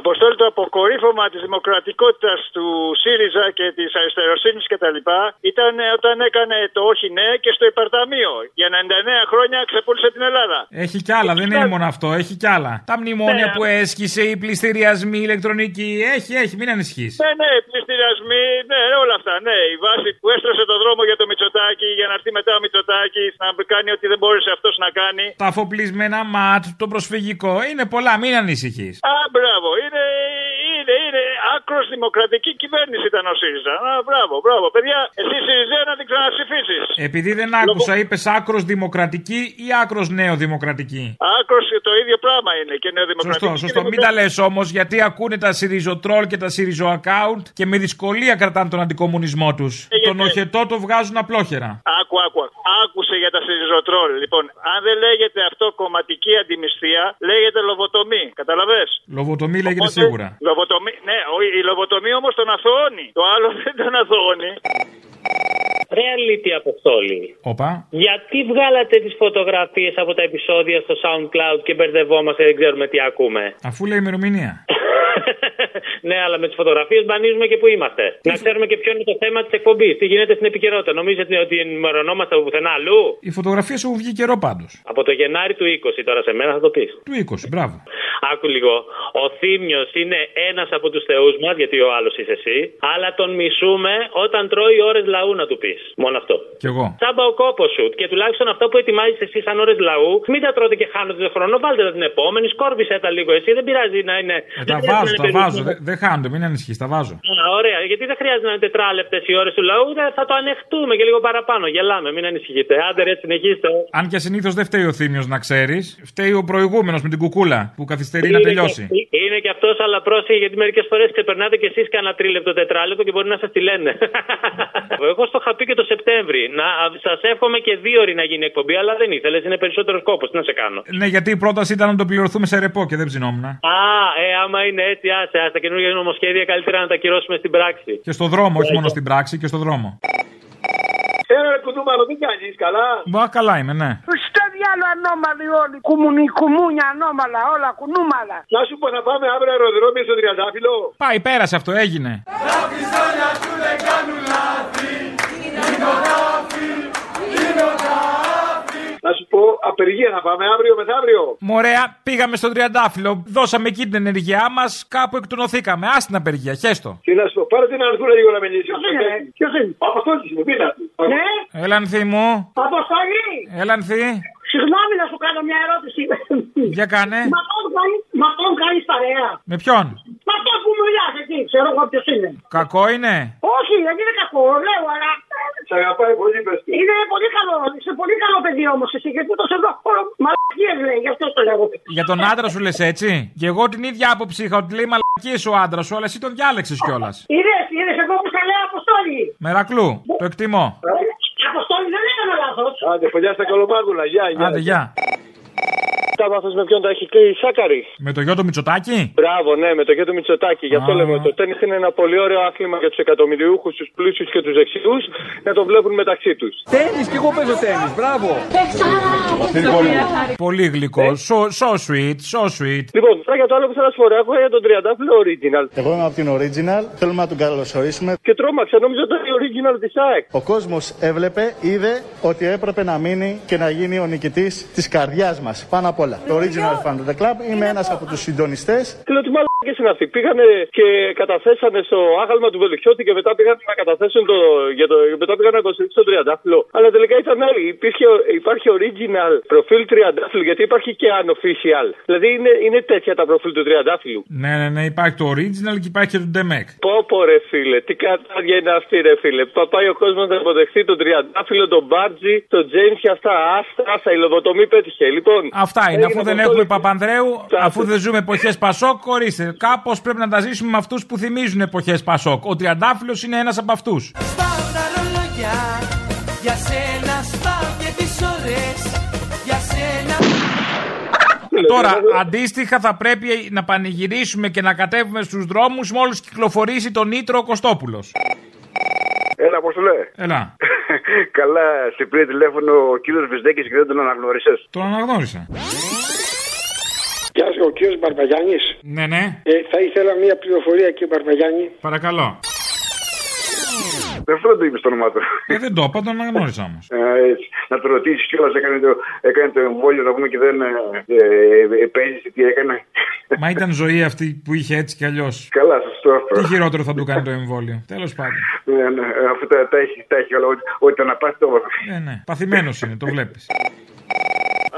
[SPEAKER 25] Αποστόλη το αποκορύφωμα της δημοκρατικότητας του ΣΥΡΙΖΑ και της αριστεροσύνης κτλ. ήταν όταν έκανε το όχι ναι και στο υπερταμείο. Για 99 χρόνια ξεπούλησε την Ελλάδα.
[SPEAKER 2] Έχει κι άλλα, δεν είναι μόνο αυτό, έχει κι άλλα. Τα μνημόνια
[SPEAKER 25] Ναι.
[SPEAKER 2] που έσχισε, οι πληστηριασμοί ηλεκτρονικοί. Έχει, έχει, μην ανησυχείς.
[SPEAKER 25] Ναι, ναι, πληστηριασμοί, ναι, όλα αυτά. Ναι, η βάση που έστρωσε το δρόμο για το Μητσοτάκι για να έρθει μετά ο Μητσοτάκι να κάνει ό,τι δεν μπόρεσε αυτός να κάνει.
[SPEAKER 2] Τα αφοπλισμένα ματ, το προσφυγικό. Είναι πολλά, μην ανησυχείς.
[SPEAKER 25] Α, μπράβο. Είναι, είναι, είναι άκρο δημοκρατική κυβέρνηση ήταν ο ΣΥΡΙΖΑ. Α, μπράβο, μπράβο. Παιδιά, εσύ ΣΥΡΙΖΑ να την ξαναψηφίσει.
[SPEAKER 2] Επειδή δεν άκουσα, είπες άκρος δημοκρατική ή άκρος νεοδημοκρατική.
[SPEAKER 25] Άκρος το ίδιο πράγμα είναι και νεοδημοκρατική.
[SPEAKER 2] Σωστό, σωστό. Μην τα λες όμως, γιατί ακούνε τα σιριζοτρόλ και τα σιριζο account και με δυσκολία κρατάνε τον αντικομουνισμό τους. Τον οχετό το βγάζουν απλόχερα.
[SPEAKER 25] Άκου, άκου, άκου. Άκουσε για τα σιριζοτρόλ. Λοιπόν, αν δεν λέγεται αυτό κομματική αντιμισθία, λέγεται λοβοτομή. Καταλαβέ.
[SPEAKER 2] Λοβοτομή λέγεται σίγουρα.
[SPEAKER 25] Λοβοτομή, ναι, ο- η λοβοτομή όμως τον αθωώνει. Το άλλο [laughs] δεν τον αθωώνει.
[SPEAKER 32] Ρε αλήθεια Αποστόλη.
[SPEAKER 2] Όπα.
[SPEAKER 32] Γιατί βγάλατε τις φωτογραφίες από τα επεισόδια στο SoundCloud και μπερδευόμαστε δεν ξέρουμε τι ακούμε;
[SPEAKER 2] Αφού λέει ημερομηνία. [laughs]
[SPEAKER 32] ναι, αλλά με τις φωτογραφίες μπανίζουμε και που είμαστε. Να ξέρουμε και ποιο είναι το θέμα της εκπομπής. Τι γίνεται στην επικαιρότητα. Νομίζετε ότι ενημερωνόμαστε από πουθενά αλλού;
[SPEAKER 2] Οι φωτογραφίες έχουν βγει καιρό πάντως.
[SPEAKER 32] Από το Γενάρη του 20 τώρα σε μένα θα το πεις.
[SPEAKER 2] Του 20, μπράβο.
[SPEAKER 32] Άκου λίγο. Ο Θήμιος είναι ένας από τους θεούς μας, γιατί ο άλλος είσαι εσύ. Αλλά τον μισούμε όταν τρώει ώρες λαού να του πεις. Μόνο αυτό.
[SPEAKER 2] Κι εγώ.
[SPEAKER 32] Τσάμπα ο κόπο σου. Και τουλάχιστον αυτό που ετοιμάζεις εσύ σαν ώρες λαού, μην τα τρώτε και χάνετε το χρόνο. Βάλτε τα την επόμενη, σκόρπισε τα λίγο εσύ. Δεν πειράζει να είναι.
[SPEAKER 2] Ε, τα βάζω, τα βάζω. Δεν δε χάνονται, μην ανησυχείς, τα βάζω.
[SPEAKER 32] Α, ωραία, γιατί δεν χρειάζεται να είναι τετράλεπτες οι ώρες του λαού, δε- θα το ανεχτούμε και λίγο παραπάνω. Γελάμε, μην ανησυχείτε. Άντε ρε, συνεχίστε.
[SPEAKER 2] Αν και συνήθως δεν φταίει ο Θήμιος να ξέρεις, φταίει ο προηγούμενος με την κουκούλα που καθυστερεί να
[SPEAKER 32] Είναι
[SPEAKER 2] τελειώσει.
[SPEAKER 32] και- είναι και αυτός, αλλά πρόσεχε γιατί μερικές φορές ξεπερνάτε και εσείς κανένα τρίλεπτο τετράλεπτο και μπορεί να σας τη λένε. [laughs] Εγώ στο είχα πει και το Σεπτέμβρη. Να σας εύχομαι και δύο ώρες να γίνει εκπομπή, αλλά δεν ήθελες. Είναι περισσότερο κόπο. Τι να σε κάνω.
[SPEAKER 2] Ναι, γιατί η πρόταση ήταν να το πληρωθούμε σε ρεπό και δεν ψινόμουν.
[SPEAKER 32] Α, ε, άμα είναι έτσι, άσε, άσε, τα καινούργια νομοσχέδια καλύτερα να τα κυρώσουμε στην πράξη.
[SPEAKER 2] Και στο δρόμο, όχι μόνο στην πράξη, και στο δρόμο.
[SPEAKER 33] Έλα ρε κουτούμαλο, τι κάνεις, καλά.
[SPEAKER 2] Μπα, καλά είμαι, ναι.
[SPEAKER 24] Στο διάλο ανώμαλοι όλοι. Κουμουνι, κουμούνια ανώμαλα, όλα κουνούμαλα.
[SPEAKER 33] Να σου πω να πάμε αύριο αεροδρόμιο στο Τριαντάφυλλο.
[SPEAKER 2] Πάει, πέρασε αυτό, έγινε.
[SPEAKER 33] Να σου πω απεργία να πάμε αύριο μεθαύριο.
[SPEAKER 2] Μωρέα, πήγαμε στον Τριαντάφυλλο, δώσαμε εκεί την ενεργειά μας, κάπου εκτονοθήκαμε. Α την απεργία, χέστο.
[SPEAKER 33] Τι να σου πω, πάρε την αρθούρα λίγο να μιλήσεις. Ποιος είναι, ο Αποστόλης είναι, πείτε.
[SPEAKER 24] Ναι,
[SPEAKER 2] Έλα, ανθή μου.
[SPEAKER 24] Αποστολή.
[SPEAKER 2] Έλα, ανθή.
[SPEAKER 24] Συγγνώμη να σου κάνω μια ερώτηση.
[SPEAKER 2] Για κάνε.
[SPEAKER 24] Μα τον κάνει, μα τον κάνει παρέα.
[SPEAKER 2] Με ποιον;
[SPEAKER 24] Μα αυτό που μιλάς εκεί, ξέρω εγώ ποιος είναι.
[SPEAKER 2] Κακό είναι.
[SPEAKER 24] Όχι, δεν είναι κακό, λέω, αλλά.
[SPEAKER 33] Σε αγαπάει πολύ, πες του.
[SPEAKER 24] Είναι πολύ καλό, είσαι πολύ καλό παιδί όμως εσύ, γιατί το σε δω. Μαλακίες λέει, γι' αυτό το λέγω.
[SPEAKER 2] Για τον άντρα σου λες έτσι; Και εγώ την ίδια άποψη είχα ότι λέει μαλακίες ο άντρας σου, αλλά εσύ τον διάλεξες κιόλας.
[SPEAKER 24] Είδες, είδες εγώ που σε λέω Αποστόλη.
[SPEAKER 2] Μερακλού, το εκτιμώ.
[SPEAKER 24] Αποστόλη δεν έκανα λάθος.
[SPEAKER 33] Άντε, παιδιά στα κολομάγουλα, γεια, γεια.
[SPEAKER 2] Άντε, γεια.
[SPEAKER 33] Τα βάθος με ποιον τα έχει κλείσει η Σάκαρη.
[SPEAKER 2] Με το γιο του Μητσοτάκη;
[SPEAKER 33] Μπράβο, ναι, με το γιο του Μητσοτάκη. Γι' αυτό
[SPEAKER 2] Α.
[SPEAKER 33] λέμε το τέννη είναι ένα πολύ ωραίο άθλημα για τους εκατομμυριούχους, τους πλούσιους και τους δεξιούς να το βλέπουν μεταξύ τους.
[SPEAKER 34] Τέννη και εγώ παίζω τέννη. Μπράβο.
[SPEAKER 2] Πολύ γλυκό. So, so sweet, so sweet.
[SPEAKER 33] Λοιπόν, τώρα για το άλλο που θέλω να σου πω, έχω για τον Τριαντάφυλλο Original.
[SPEAKER 35] Εγώ είμαι από την Original. Θέλουμε να τον καλωσορίσουμε.
[SPEAKER 33] Και τρόμαξα, νόμιζα ότι ήταν η Original της ΑΕΚ.
[SPEAKER 35] Ο κόσμος έβλεπε, είδε ότι έπρεπε να μείνει και να γίνει ο νικητής της καρδιάς μας. Πάνω απ' όλα. Το Original Fan The Club. Είμαι ένας από τους συντονιστές.
[SPEAKER 33] Τι λέω, τι μαλάκε είναι αυτοί. Πήγανε και καταθέσανε στο άγαλμα του Βελουχιώτη και μετά πήγαν να καταθέσουν το. Για το μετά πήγαν να υποστηρίξουν τον Τριαντάφυλλο. Αλλά τελικά ήταν άλλοι. Υπήρχε, υπάρχει original προφίλ Τριαντάφυλλου γιατί υπάρχει και unofficial. Δηλαδή είναι, είναι τέτοια τα προφίλ του Τριαντάφυλλου.
[SPEAKER 2] Ναι, ναι, ναι, υπάρχει το original και υπάρχει και το Demek.
[SPEAKER 33] Πω πω ρε φίλε, τι κατάδια είναι αυτή ρε φίλε. Πα- Πάει ο κόσμος να υποδεχθεί τον Τριαντάφυλλο, τον Μπάρτζι, τον Τζέιμς και αυτά. Άστα, άστα, η λογοτομή πέτυχε. Λοιπόν,
[SPEAKER 2] Αυτά είναι.
[SPEAKER 33] Έγινε
[SPEAKER 2] Αφού δεν
[SPEAKER 33] Αποστόλη.
[SPEAKER 2] έχουμε Παπανδρέου, αφού δεν ζούμε εποχές Πασόκ, ορίστε. Κάπως πρέπει να τα ζήσουμε με αυτούς που θυμίζουν εποχές Πασόκ. Ο Τριαντάφυλλος είναι ένας από αυτούς.
[SPEAKER 36] Σπάω τα ρολόγια Για σένα σπάω και τις ώρες Για σένα
[SPEAKER 2] Τώρα, αντίστοιχα, θα πρέπει να πανηγυρίσουμε και να κατέβουμε στους δρόμους μόλις κυκλοφορήσει τον Νίτρο ο Κωστόπουλος.
[SPEAKER 31] Έλα, πώς το λέει.
[SPEAKER 2] Έλα, [laughs]
[SPEAKER 31] Καλά, σε πήρε τηλέφωνο ο κύριος Βυσδέκης και δεν τον αναγνώρισες.
[SPEAKER 2] τον αναγνώρισα.
[SPEAKER 8] Γεια σας, ο κύριος Μπαρμπαγιάννης.
[SPEAKER 2] Ναι, ναι,
[SPEAKER 8] Ε, θα ήθελα μία πληροφορία, κύριε Μπαρμπαγιάννη.
[SPEAKER 2] παρακαλώ.
[SPEAKER 31] Δεν φαίνεται το είπες το όνομά του.
[SPEAKER 2] Ε, δεν το είπα, τον αναγνώρισα όμως.
[SPEAKER 31] Ε, έτσι. να το ρωτήσεις κιόλας, έκανε το, έκανε το εμβόλιο να πούμε και δεν ε, ε, ε, επέζησε τι έκανε.
[SPEAKER 2] Μα ήταν ζωή αυτή που είχε έτσι κι αλλιώς.
[SPEAKER 31] Καλά, σωστό αυτό.
[SPEAKER 2] Τι χειρότερο θα του κάνει το εμβόλιο. Τέλος πάντων.
[SPEAKER 31] Ναι, ναι, αφού τα, τα έχει, τα έχει όλα, ό,τι- ό,τι το να πάθει το έβαλε.
[SPEAKER 2] Ναι, ναι. Παθημένος είναι, το βλέπεις.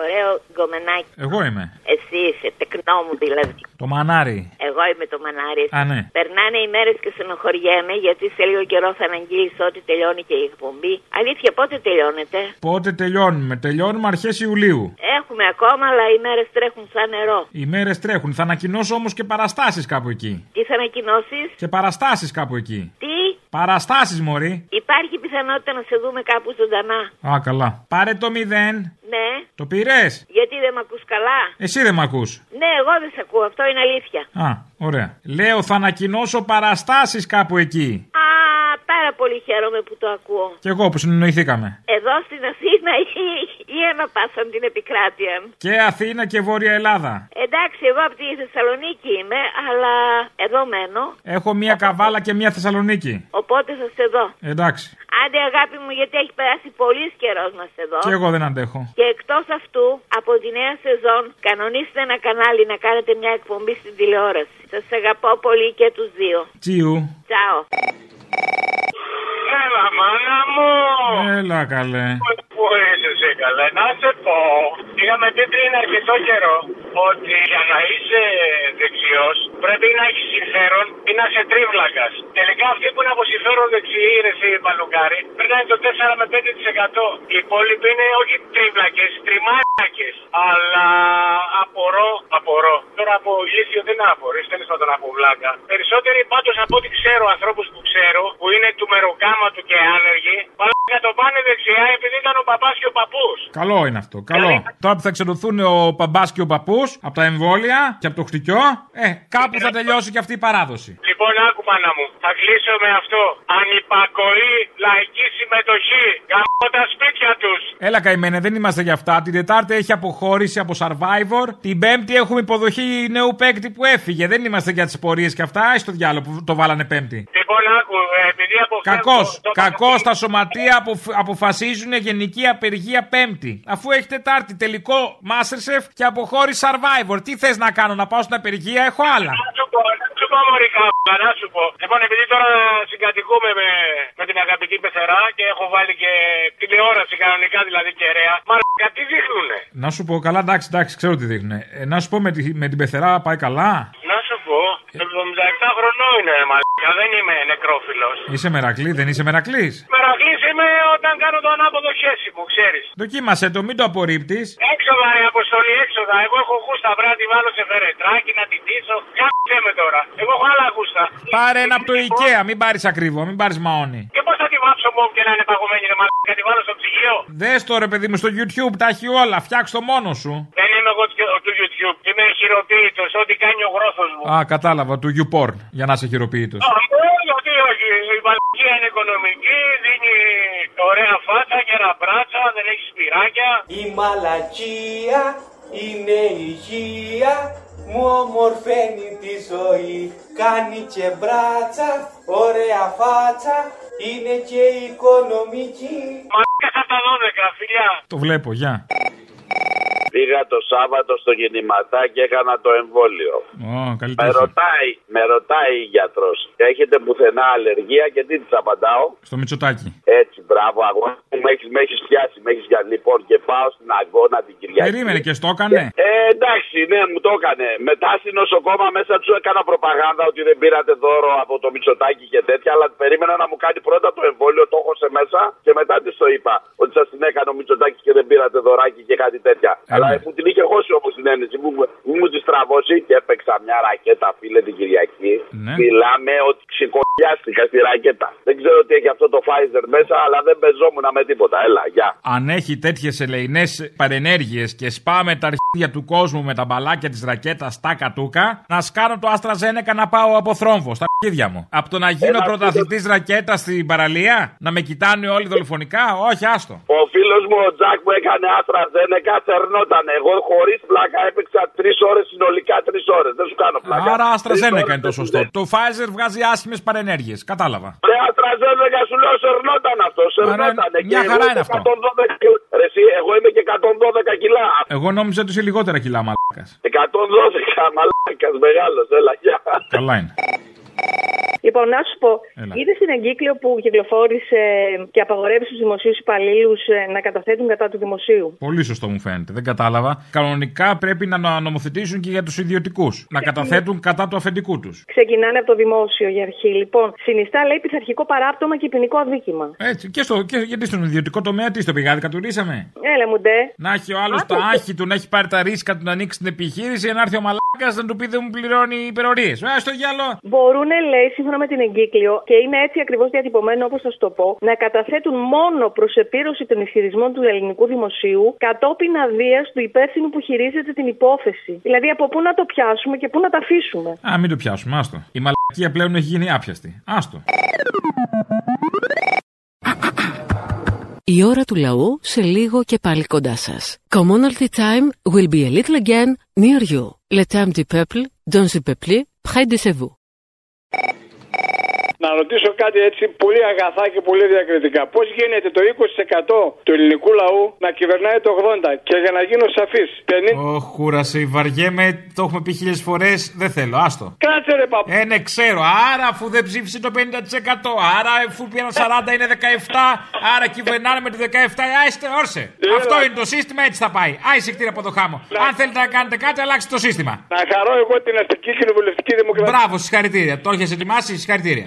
[SPEAKER 37] Ωραίο γκομενάκι.
[SPEAKER 2] Εγώ είμαι.
[SPEAKER 37] Εσύ είσαι, τεκνό μου δηλαδή.
[SPEAKER 2] Το μανάρι.
[SPEAKER 37] Εγώ είμαι το μανάρι.
[SPEAKER 2] Α, ναι.
[SPEAKER 37] Περνάνε οι μέρες και στενοχωριέμαι γιατί σε λίγο καιρό θα αναγγείλεις ότι τελειώνει και η εκπομπή. Αλήθεια, πότε τελειώνεται;
[SPEAKER 2] Πότε τελειώνουμε; Τελειώνουμε αρχές Ιουλίου.
[SPEAKER 37] Έχουμε ακόμα, αλλά οι μέρες τρέχουν σαν νερό.
[SPEAKER 2] Οι μέρες τρέχουν. Θα ανακοινώσω όμως και παραστάσεις κάπου εκεί.
[SPEAKER 37] Τι θα ανακοινώσεις,
[SPEAKER 2] Και παραστάσεις κάπου εκεί.
[SPEAKER 37] τι.
[SPEAKER 2] Παραστάσεις, Μωρή.
[SPEAKER 37] Υπάρχει πιθανότητα να σε δούμε κάπου ζωντανά.
[SPEAKER 2] Α, καλά. Πάρε το μηδέν.
[SPEAKER 37] Ναι,
[SPEAKER 2] Το πήρες;
[SPEAKER 37] γιατί δεν με ακούς καλά;
[SPEAKER 2] Εσύ δεν μ' ακούς.
[SPEAKER 37] Ναι, εγώ δεν σε ακούω, αυτό είναι αλήθεια.
[SPEAKER 2] Α, ωραία. Λέω θα ανακοινώσω παραστάσεις κάπου εκεί.
[SPEAKER 37] Α, πάρα πολύ χαίρομαι που το ακούω.
[SPEAKER 2] Κι εγώ που συνεννοηθήκαμε.
[SPEAKER 37] Εδώ στην Αθήνα [laughs] ή, ή ανά πάσαν την επικράτεια.
[SPEAKER 2] Και Αθήνα και Βόρεια Ελλάδα.
[SPEAKER 37] εντάξει, εγώ από τη Θεσσαλονίκη είμαι, αλλά εδώ μένω.
[SPEAKER 2] Έχω μία καβάλα και μία Θεσσαλονίκη.
[SPEAKER 37] Οπότε θα σε δω.
[SPEAKER 2] Εντάξει.
[SPEAKER 37] Άντε αγάπη μου, γιατί έχει περάσει πολύς καιρός να σε δω.
[SPEAKER 2] Και εγώ δεν αντέχω.
[SPEAKER 37] Και εκτός αυτού, από τη νέα σεζόν, κανονίστε ένα κανάλι να κάνετε μια εκπομπή στην τηλεόραση. Σας αγαπώ πολύ και τους δύο.
[SPEAKER 2] Τσιου.
[SPEAKER 37] Τσάω.
[SPEAKER 38] Έλα, μάνα μου!
[SPEAKER 2] Έλα καλέ.
[SPEAKER 38] Πού είσαι εσύ καλέ, να σε πω. Είχαμε πει πριν αρκετό καιρό ότι για να είσαι δεξιός πρέπει να έχεις συμφέρον ή να είσαι τρίβλακας. Τελικά αυτοί που είναι από συμφέρον δεξιοί, ρε εσύ παλουκάρι, περνάνε το 4 με 5%. Οι υπόλοιποι είναι όχι τρίβλακες, τριμάκε. Αλλά απορώ, απορώ. Τώρα από ηλίθιο δεν απορρεί, τέλο πάντων από βλάκα. Περισσότεροι πάντως από ό,τι ξέρω, ανθρώπους που ξέρω, που είναι του μεροκάματου και άνεργοι, παλάκα το πάνε δεξιά επειδή ήταν ο παπάς και ο παππούς.
[SPEAKER 2] Καλό είναι αυτό. Καλό. Τώρα που θα εξεδοθούν ο παμπά και ο παππούς από τα εμβόλια και από το χτυκιό, ε, κάπου θα τελειώσει και αυτή η παράδοση.
[SPEAKER 38] Λοιπόν, άκου μάνα μου. Θα κλείσω με αυτό. Ανυπακοή, λαϊκή συμμετοχή. Γαμώ τα σπίτια τους.
[SPEAKER 2] Έλα καημένε, δεν είμαστε για αυτά. Την Τετάρτη έχει αποχώρηση από Survivor. Την Πέμπτη έχουμε υποδοχή νέου παίκτη που έφυγε. Δεν είμαστε για τις πορείες και αυτά. Έχει το διάλογο που το βάλανε Πέμπτη.
[SPEAKER 38] Λοιπόν, άκου, ε, επειδή από
[SPEAKER 2] Κακός. Κακός τα σωματεία αποφ- αποφασίζουν γενική απεργία Πέμπτη. Αφού έχει Τετάρτη τελικό Masterchef και αποχώρηση Survivor. Τι θες να κάνω, να πάω στην απεργία, έχω άλλα.
[SPEAKER 38] Να σου πω, να σου πω μωρή κάπα, να σου πω. Λοιπόν, επειδή τώρα συγκατοικούμε με, με την αγαπητή πεθερά και έχω βάλει και τηλεόραση κανονικά δηλαδή κεραία. Μα τι δείχνουνε;
[SPEAKER 2] Να σου πω, καλά, εντάξει, εντάξει, ξέρω τι δείχνουν. Ε, να σου πω με, τη, με την πεθερά πάει καλά;
[SPEAKER 38] Να σου πω, 77 χρονών είναι μαλάκα, δεν είμαι νεκρόφιλος.
[SPEAKER 2] Είσαι μερακλή, δεν είσαι μερακλής;
[SPEAKER 38] Μερακλής είμαι όταν κάνω το ανάποδο χέρι μου, ξέρεις.
[SPEAKER 2] Δοκίμασε το, μην το απορρίπτεις.
[SPEAKER 38] Έξοδα ρε αποστολή, έξοδα. Εγώ έχω γούστα, πρέπει να τη βάλω σε φερετράκι, να την τίσω. Κάτσε με τώρα. Εγώ έχω άλλα γούστα.
[SPEAKER 2] Πάρε ένα από το IKEA, μην πάρεις ακριβό, μην πάρεις μαόνι.
[SPEAKER 38] Και πώς θα τη βάψω μόνο και να είναι παγωμένη, ρε μαλάκα, τη βάλω στο ψυγείο;
[SPEAKER 2] Δες το ρε παιδί μου στο YouTube, τα έχει όλα, φτιάξ το μόνος σου.
[SPEAKER 38] Δεν είμαι εγώ του- του YouTube. Είμαι χειροποίητο, ό,τι κάνει ο γρόθος μου.
[SPEAKER 2] Α, κατάλαβα, του YouPorn, για να είσαι χειροποίητο.
[SPEAKER 38] Α, ε, Γιατί όχι, η μαλακία είναι οικονομική, δίνει ωραία φάτσα, κεραμπράτσα, δεν έχει σπυράκια.
[SPEAKER 36] Η μαλακία είναι υγεία μου ομορφαίνει τη ζωή Κάνει και μπράτσα, ωραία φάτσα Είναι και οικονομική
[SPEAKER 38] Μαλάκα από τα 12, φιλιά.
[SPEAKER 2] Το βλέπω, γεια.
[SPEAKER 39] Πήγα το Σάββατο στο κινηματά και έκανα το εμβόλιο.
[SPEAKER 2] Ω, καλή
[SPEAKER 39] Με
[SPEAKER 2] τύχη.
[SPEAKER 39] ρωτάει, με ρωτάει η γιατρός. Έχετε πουθενά αλλεργία και τι της απαντάω;
[SPEAKER 2] Στο Μητσοτάκι.
[SPEAKER 39] Έτσι, μπράβο, αγώνα μου, με έχεις με έχεις πιάσει, με έχεις για λοιπόν και πάω στην αγώνα την Κυριακή.
[SPEAKER 2] Περίμενε και στο έκανε;
[SPEAKER 39] Ε, εντάξει, ναι, μου το έκανε. Μετά στην νοσοκόμα μέσα του έκανα προπαγάνδα ότι δεν πήρατε δώρο από το Μητσοτάκι και τέτοια, αλλά περίμενα να μου κάνει πρώτα το εμβόλιο, το έχω σε μέσα και μετά της το είπα. Ότι σας την έκανε ο Μητσοτάκι και δεν πήρατε δωράκι και κάτι τέτοια. Αλλά μου την είχε χώσει όμως την ένεση, μου, μου, μου τη στραβώσει και έπαιξα μια ρακέτα, φίλε την Κυριακή.
[SPEAKER 2] Ναι.
[SPEAKER 39] Μιλάμε ότι ξεκολλιάστηκα στη ρακέτα. Δεν ξέρω τι έχει αυτό το Pfizer μέσα, αλλά δεν πεζόμουν με τίποτα. Έλα, γεια.
[SPEAKER 2] Αν έχει τέτοιες ελεηνές παρενέργειες και σπάμε τα αρχίδια του κόσμου με τα μπαλάκια της ρακέτας στα κατούκα, να σκάνω το AstraZeneca να πάω από θρόμβο στα αρχίδια μου. Από το να γίνω
[SPEAKER 39] Ένα
[SPEAKER 2] πρωταθλητής ρακέτα στην παραλία, να με κοιτάνε όλοι δολοφονικά, όχι, άστο.
[SPEAKER 39] Ο φίλος μου ο Τζακ που έκανε άστρα Ζένεκα θερνόταν. Εγώ χωρίς πλάκα έπαιξα τρεις ώρες συνολικά τρεις ώρες. Δεν σου κάνω πλάκα.
[SPEAKER 2] Άρα
[SPEAKER 39] Τρεις
[SPEAKER 2] AstraZeneca
[SPEAKER 39] ώρες
[SPEAKER 2] είναι το σωστό. Το Pfizer βγάζει άσχημες παρενέργειες. Κατάλαβα.
[SPEAKER 39] Σε άστρα Ζένεκα σου λέω σερνόταν αυτό. Σερνόταν.
[SPEAKER 2] μια χαρά είναι αυτό.
[SPEAKER 39] 112 κιλά. Ρε, εσύ, εγώ είμαι και 112 κιλά.
[SPEAKER 2] Εγώ νόμιζα ότι είσαι λιγότερα κιλά μαλάκας.
[SPEAKER 39] 112 μαλάκας μεγάλος. Έλα, γεια.
[SPEAKER 2] Καλά είναι.
[SPEAKER 14] you [laughs] Λοιπόν, να σου πω,
[SPEAKER 2] Έλα.
[SPEAKER 14] είδες την εγκύκλιο που κυκλοφόρησε και απαγορεύει στους δημοσίους υπαλλήλους να καταθέτουν κατά του δημοσίου;
[SPEAKER 2] Πολύ σωστό μου φαίνεται. Δεν κατάλαβα. Κανονικά πρέπει να νο- νομοθετήσουν και για τους ιδιωτικούς. Να καταθέτουν κατά του αφεντικού τους.
[SPEAKER 14] Ξεκινάνε από το δημόσιο για αρχή. Λοιπόν, συνιστά λέει πειθαρχικό παράπτωμα και ποινικό αδίκημα.
[SPEAKER 2] Έτσι. Και, στο, και γιατί στον ιδιωτικό τομέα τι στο πηγάδι κατουρίσαμε;
[SPEAKER 14] Έλα μου ντε.
[SPEAKER 2] Να έχει ο άλλος
[SPEAKER 14] Άσε
[SPEAKER 2] τα
[SPEAKER 14] και-
[SPEAKER 2] άχη του να έχει πάρει τα ρίσκα του να ανοίξει την επιχείρηση, να έρθει ο μαλάκας να του πει δεν μου πληρώνει υπερορίες. Α στο γυαλό.
[SPEAKER 14] Μπορούν, λέει, σύμφωνα με την εγκύκλιο, και είναι έτσι ακριβώς διατυπωμένο όπως θα σου το πω, να καταθέτουν μόνο προς επίρρωση των ισχυρισμών του ελληνικού δημοσίου κατόπιν αδείας του υπεύθυνου που χειρίζεται την υπόθεση. Δηλαδή, από πού να το πιάσουμε και πού να τα αφήσουμε;
[SPEAKER 2] Α, μην το πιάσουμε, άστο. Η μαλακία πλέον έχει γίνει άπιαστη. Άστο.
[SPEAKER 17] Η Η ώρα του λαού σε λίγο και πάλι κοντά σας. Commonalty time will be a little again near you. Le temps du peuple, dans le peuple, près de vous.
[SPEAKER 8] Να ρωτήσω κάτι έτσι πολύ αγαθά και πολύ διακριτικά. Πώς γίνεται το 20% του ελληνικού λαού να κυβερνάει το 80% και για να γίνω σαφής. 50...
[SPEAKER 2] Ωχ, κούρασε, βαριέμαι, το έχουμε πει χίλιες φορές. Δεν θέλω, άστο.
[SPEAKER 8] Κάτσε ρε παππού.
[SPEAKER 2] Ε, ναι, ξέρω. Άρα, αφού δεν ψήφισε το 50%, άρα αφού πήραν 40 είναι 17, άρα κυβερνάνε με το 17. Άιστε, όρσε. Αυτό είναι το σύστημα, έτσι θα πάει. Άισε κτήρα από το χάμο. Αν θέλετε να κάνετε κάτι, αλλάξτε το σύστημα.
[SPEAKER 8] Να χαρώ εγώ την αστική κοινοβουλευτική δημοκρατία.
[SPEAKER 2] Μπράβο, συγχαρητήρια. Το έχεις ετοιμάσει, συγχαρητήρια.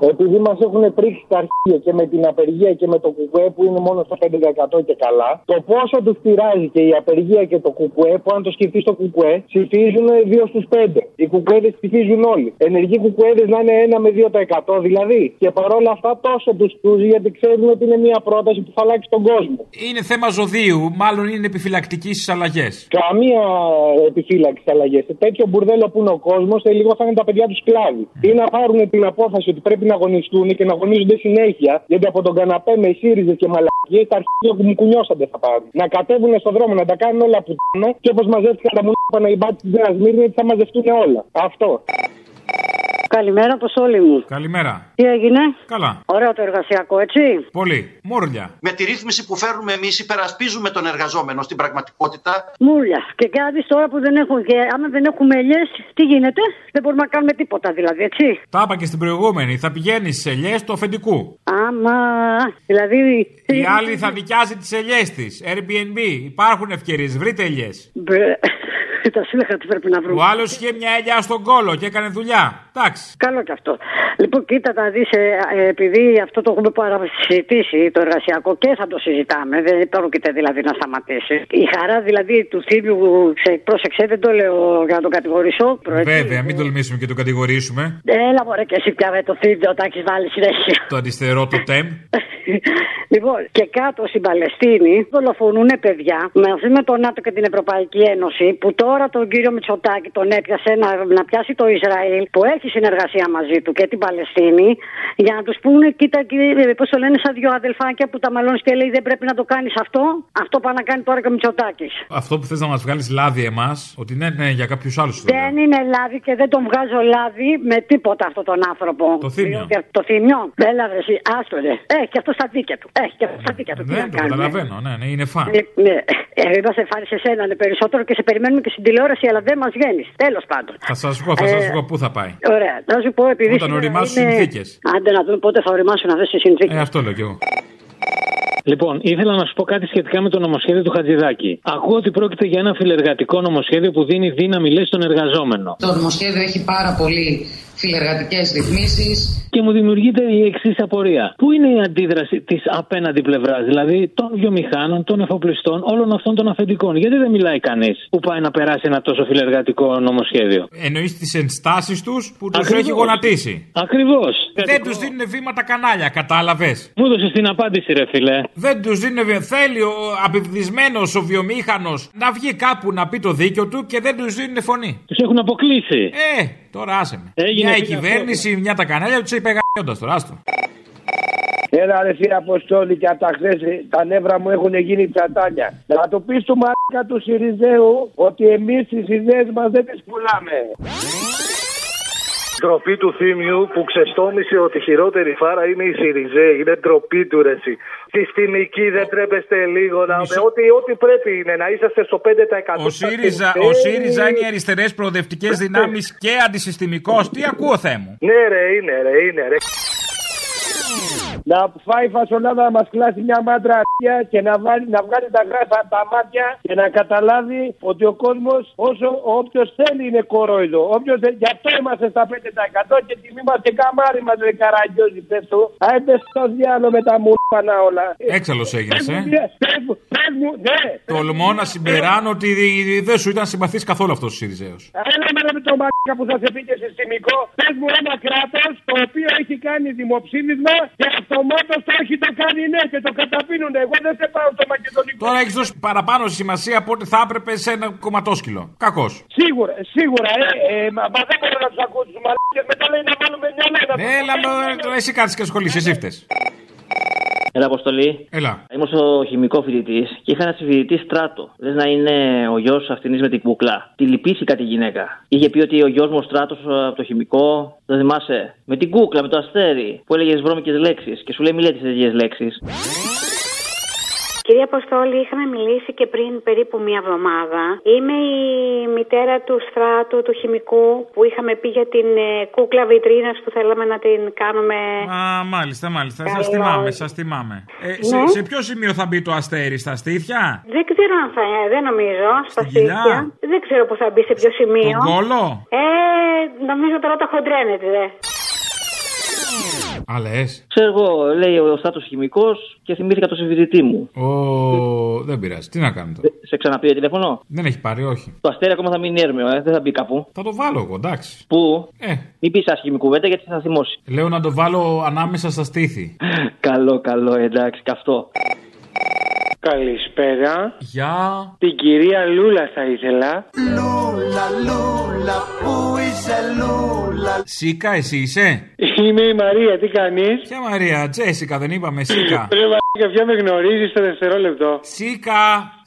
[SPEAKER 21] Επειδή μας έχουν πρίξει τα αρχεία και με την απεργία και με το κουκουέ που είναι μόνο στο 5% και καλά, το πόσο τους πειράζει και η απεργία και το κουκουέ, που αν το σκεφτείς το κουκουέ, ψηφίζουν 2 στους 5. Οι κουκουέδες ψηφίζουν όλοι. Ενεργοί κουκουέδες να είναι 1 με 2% δηλαδή. Και παρόλα αυτά τόσο τους πτούζει γιατί ξέρουν ότι είναι μια πρόταση που θα αλλάξει τον κόσμο.
[SPEAKER 2] Είναι θέμα ζωδίου, μάλλον είναι επιφυλακτική στις αλλαγές.
[SPEAKER 21] Καμία επιφύλαξη αλλαγές. Σε τέτοιο μπουρδέλο που είναι ο κόσμος, σε λίγο θα είναι τα παιδιά τους σκλάβοι. Ή να πάρουν την απόφαση ότι πρέπει να αγωνιστούν και να αγωνίζονται συνέχεια, γιατί από τον καναπέ με ΣΥΡΙΖΕ και μαλακίες τα αρχεία που μου κουνιώσαντε θα πάρουν. Να κατέβουν στον δρόμο, να τα κάνουν όλα που και όπως μαζεύτηκαν τα μουνόπανα οι μπάτσι της Νέας Μύρνη, θα μαζευτούν όλα. Αυτό.
[SPEAKER 40] Καλημέρα, Αποστόλη μου.
[SPEAKER 2] Καλημέρα.
[SPEAKER 40] Τι έγινε;
[SPEAKER 2] Καλά.
[SPEAKER 40] Ωραίο το εργασιακό, έτσι;
[SPEAKER 2] Πολύ. Μούρλια.
[SPEAKER 41] Με τη ρύθμιση που φέρνουμε εμείς, υπερασπίζουμε τον εργαζόμενο στην πραγματικότητα.
[SPEAKER 40] Μούλια. Και κάτι τώρα που δεν έχουν και άμα δεν έχουμε ελιές, τι γίνεται; Δεν μπορούμε να κάνουμε τίποτα δηλαδή, έτσι;
[SPEAKER 2] Τα είπα και στην προηγούμενη. Θα πηγαίνεις σε ελιές του αφεντικού.
[SPEAKER 40] Άμα. Δηλαδή.
[SPEAKER 2] Η άλλη θα νοικιάζει τις ελιές της. Airbnb. Υπάρχουν ευκαιρίες. Βρείτε ελιές.
[SPEAKER 40] Μπρε. Τα σύλλογα τι πρέπει να βρούμε.
[SPEAKER 2] Ο άλλος είχε μια ελιά στον κόλο και έκανε δουλειά. Εντάξει.
[SPEAKER 40] Καλό και αυτό. Λοιπόν, κοίτα, θα δεις, επειδή αυτό το έχουμε παρασυζητήσει το εργασιακό και θα το συζητάμε, δεν πρόκειται δηλαδή να σταματήσει. Η χαρά δηλαδή του θύμιου, πρόσεξε, δεν το λέω για να τον κατηγορήσω.
[SPEAKER 2] Βέβαια, μην τολμήσουμε και τον κατηγορήσουμε.
[SPEAKER 40] Έλα, μωρέ, και εσύ πια με το θύμιο, τα έχεις βάλει συνέχεια.
[SPEAKER 2] Το αριστερό, το τεμ. [laughs]
[SPEAKER 40] λοιπόν, και κάτω στην Παλαιστίνη δολοφονούν παιδιά μαζί με τον ΝΑΤΟ και την Ευρωπαϊκή Ένωση που τώρα τον κύριο Μητσοτάκη τον έπιασε να, να πιάσει το Ισραήλ που έχει συνεργασία μαζί του και την Παλαιστίνη για να τους πούνε, κοίτα, πώς το λένε, σαν δυο αδελφάκια που τα μαλώνεις και λέει δεν πρέπει να το κάνεις αυτό. Αυτό πάει να κάνει τώρα και ο Μητσοτάκης.
[SPEAKER 2] Αυτό που θες να μας βγάλεις λάδι εμάς, ότι ναι, ναι, για κάποιους άλλους.
[SPEAKER 40] Δεν είναι λάδι και δεν τον βγάζω λάδι με τίποτα αυτόν τον άνθρωπο.
[SPEAKER 2] Το θύμιο.
[SPEAKER 40] Το θύμιο. Έλα, ρε, εσύ, άστορε. Έχει και αυτό στα δίκαια του. Έχει και αυτό στα δίκαια του.
[SPEAKER 2] Ναι, το καταλαβαίνω, ναι, ναι, είναι φαν.
[SPEAKER 40] Ναι, ε, είμαστε φάνη σε σένα είναι περισσότερο και σε περιμένουμε και στην τηλεόραση, αλλά δεν μας βγαίνεις. Τέλος πάντων.
[SPEAKER 2] Θα σας πω, θα σας πω πού θα πάει;
[SPEAKER 40] Ωραία, να σου πω επειδή.
[SPEAKER 2] Όταν οριμάσουν
[SPEAKER 40] είναι...
[SPEAKER 2] συνθήκες.
[SPEAKER 40] Άντε να δούμε πότε θα οριμάσουν αυτέ οι συνθήκες.
[SPEAKER 2] Ε, αυτό λέω κι εγώ.
[SPEAKER 32] Λοιπόν, ήθελα να σου πω κάτι σχετικά με το νομοσχέδιο του Χατζηδάκη. Ακούω ότι πρόκειται για ένα φιλεργατικό νομοσχέδιο που δίνει δύναμη, λέει, στον εργαζόμενο.
[SPEAKER 42] Το νομοσχέδιο έχει πάρα πολύ φιλεργατικές ρυθμίσεις.
[SPEAKER 32] Και μου δημιουργείται η εξής απορία. Πού είναι η αντίδραση της απέναντι πλευράς, δηλαδή των βιομηχάνων, των εφοπλιστών, όλων αυτών των αφεντικών; Γιατί δεν μιλάει κανείς που πάει να περάσει ένα τόσο φιλεργατικό νομοσχέδιο;
[SPEAKER 2] Εννοείς τις ενστάσεις τους που τους έχει γονατίσει;
[SPEAKER 32] Ακριβώς.
[SPEAKER 2] Δεν τους δίνουν βήματα κανάλια, κατάλαβες;
[SPEAKER 32] Μου έδωσες την απάντηση, ρε φιλέ.
[SPEAKER 2] Δεν τους δίνουν βήματα. Θέλει ο απευθυσμένο ο βιομήχανος να βγει κάπου να πει το δίκιο του και δεν τους δίνουν φωνή.
[SPEAKER 32] Τους έχουν αποκλείσει.
[SPEAKER 2] Ε, τώρα άσε με.
[SPEAKER 32] Έγινε
[SPEAKER 2] μια η
[SPEAKER 32] φίλε
[SPEAKER 2] κυβέρνηση, μια τα κανάλια τους είπε γαμπιώντα τώρα, άστο.
[SPEAKER 26] Έλα ρε εσύ Αποστόλη και από τα χθες τα νεύρα μου έχουν γίνει τσατάνια. Να το πεις του μαλάκα του Σιριζέου ότι εμείς τις ιδέες μας δεν τις πουλάμε.
[SPEAKER 43] Ντροπή του θύμιου που ξεστόμησε ότι η χειρότερη φάρα είναι η Σιριζέ. Είναι ντροπή του ρε εσύ. Συστημική δεν τρέπεστε λίγο να. Ό,τι, ό,τι πρέπει είναι να είσαστε στο 5%.
[SPEAKER 2] Ο ΣΥΡΙΖΑ, ο ΣΥΡΙΖΑ είναι οι αριστερές προοδευτικές δυνάμεις και αντισυστημικός. Τι ακούω, Θεέ μου;
[SPEAKER 43] Ναι, ρε, είναι, ρε, είναι, ρε.
[SPEAKER 26] Να φάει φασολάδα να μας κλάσει μια μάντρα αρχεία και να, βάλει, να βγάλει τα γράφα από τα μάτια και να καταλάβει ότι ο κόσμος, όσο όποιος θέλει είναι κορόιδο. Όποιος, θέλει- γι' αυτό είμαστε στα 5% και τιμή μας και καμάρι μας δεν καραγκιόζει. Πες του. Άιτε στο διάλογο με τα μουρπανά όλα.
[SPEAKER 2] Έξαλλος έγινες,
[SPEAKER 26] Πες μου,
[SPEAKER 2] ε;
[SPEAKER 26] ναι, πες μου, πες μου, ναι.
[SPEAKER 2] Τολμώ να συμπεράνω ότι δεν σου ήταν συμπαθής καθόλου αυτός ο ΣΥΡΙΖΑΕΟ.
[SPEAKER 26] Έλα με με το μαλάκα που θα σε πει και συστημικό. Πες μου ένα κράτος το οποίο έχει κάνει δημοψήφισμα και αυτομάτως το έχει το κάνει ναι και το καταπίνουν. Εγώ δεν σε πάω στο μακεδονικό.
[SPEAKER 2] Τώρα έχεις δώσει παραπάνω σημασία από ό,τι θα έπρεπε σε ένα κομματόσκυλο. Κακός.
[SPEAKER 26] Σίγουρα, σίγουρα, ε, ε, μα, μα δεν μπορώ να τους ακούω του μαλάκε. Μετά λέει να βάλουμε μια λένα.
[SPEAKER 2] Έλα, με, εσύ κάτσε και ασχολείσαι, εσύ φταίς.
[SPEAKER 44] Έλα, Αποστολή.
[SPEAKER 2] Έλα.
[SPEAKER 44] Είμαι στο χημικός φοιτητής και είχα ένα φοιτητή στράτο. Λες να είναι ο γιος αυτήν με την κούκλα. Τη λυπήθηκα τη γυναίκα. Είχε πει ότι ο γιος μου ο στράτος από το χημικό, δεν θυμάσαι, με την κούκλα, με το αστέρι, που έλεγες βρώμικες λέξεις και σου λέει μη λέτε τέτοιες λέξεις.
[SPEAKER 45] Κυρία Αποστόλη, είχαμε μιλήσει και πριν περίπου μία εβδομάδα. Είμαι η μητέρα του στράτου, του χημικού, που είχαμε πει για την ε, κούκλα βιτρίνας που θέλαμε να την κάνουμε.
[SPEAKER 2] Α, μάλιστα, μάλιστα. Σας
[SPEAKER 45] Καλό.
[SPEAKER 2] θυμάμαι, σας θυμάμαι. Ε, σε,
[SPEAKER 45] Ναι.
[SPEAKER 2] σε ποιο σημείο θα μπει το αστέρι, στα στήθια,
[SPEAKER 45] Δεν ξέρω αν θα. δεν νομίζω. Στα
[SPEAKER 2] κοιλιά;
[SPEAKER 45] στήθια. Δεν ξέρω που θα μπει, σε ποιο σημείο.
[SPEAKER 2] τον κόλο;
[SPEAKER 45] Ε, νομίζω τώρα το χοντρένετε. δε.
[SPEAKER 2] Α, λες.
[SPEAKER 44] Ξέρω εγώ, λέει ο στράτο χημικός και θυμήθηκα το συμφιλητή μου.
[SPEAKER 2] Ω, δεν πειράζει. Τι να κάνω τώρα;
[SPEAKER 44] Σε ξαναπήρε τηλέφωνο;
[SPEAKER 2] Δεν έχει πάρει, όχι.
[SPEAKER 44] Το αστέρι ακόμα θα μείνει έρμεο, ε, δεν θα μπει κάπου.
[SPEAKER 2] Θα το βάλω εγώ, εντάξει.
[SPEAKER 44] Πού;
[SPEAKER 2] Ε.
[SPEAKER 44] Μην πεις άσχημη κουβέντα γιατί θα θυμώσει.
[SPEAKER 2] Λέω να το βάλω ανάμεσα στα στήθη. [laughs]
[SPEAKER 44] καλό, καλό, εντάξει, καυτό.
[SPEAKER 8] Καλησπέρα.
[SPEAKER 2] Γεια.
[SPEAKER 8] Την κυρία Λούλα θα ήθελα.
[SPEAKER 36] Λούλα, λούλα, πού είσαι λούλα;
[SPEAKER 2] Σίκα, εσύ είσαι;
[SPEAKER 8] Είμαι η Μαρία, τι κάνεις;
[SPEAKER 2] Ποια Μαρία, Τζέσικα, δεν είπαμε, Σίκα.
[SPEAKER 8] Ρε μαλάκα, πια με γνωρίζεις στο δευτερόλεπτο;
[SPEAKER 2] Σίκα,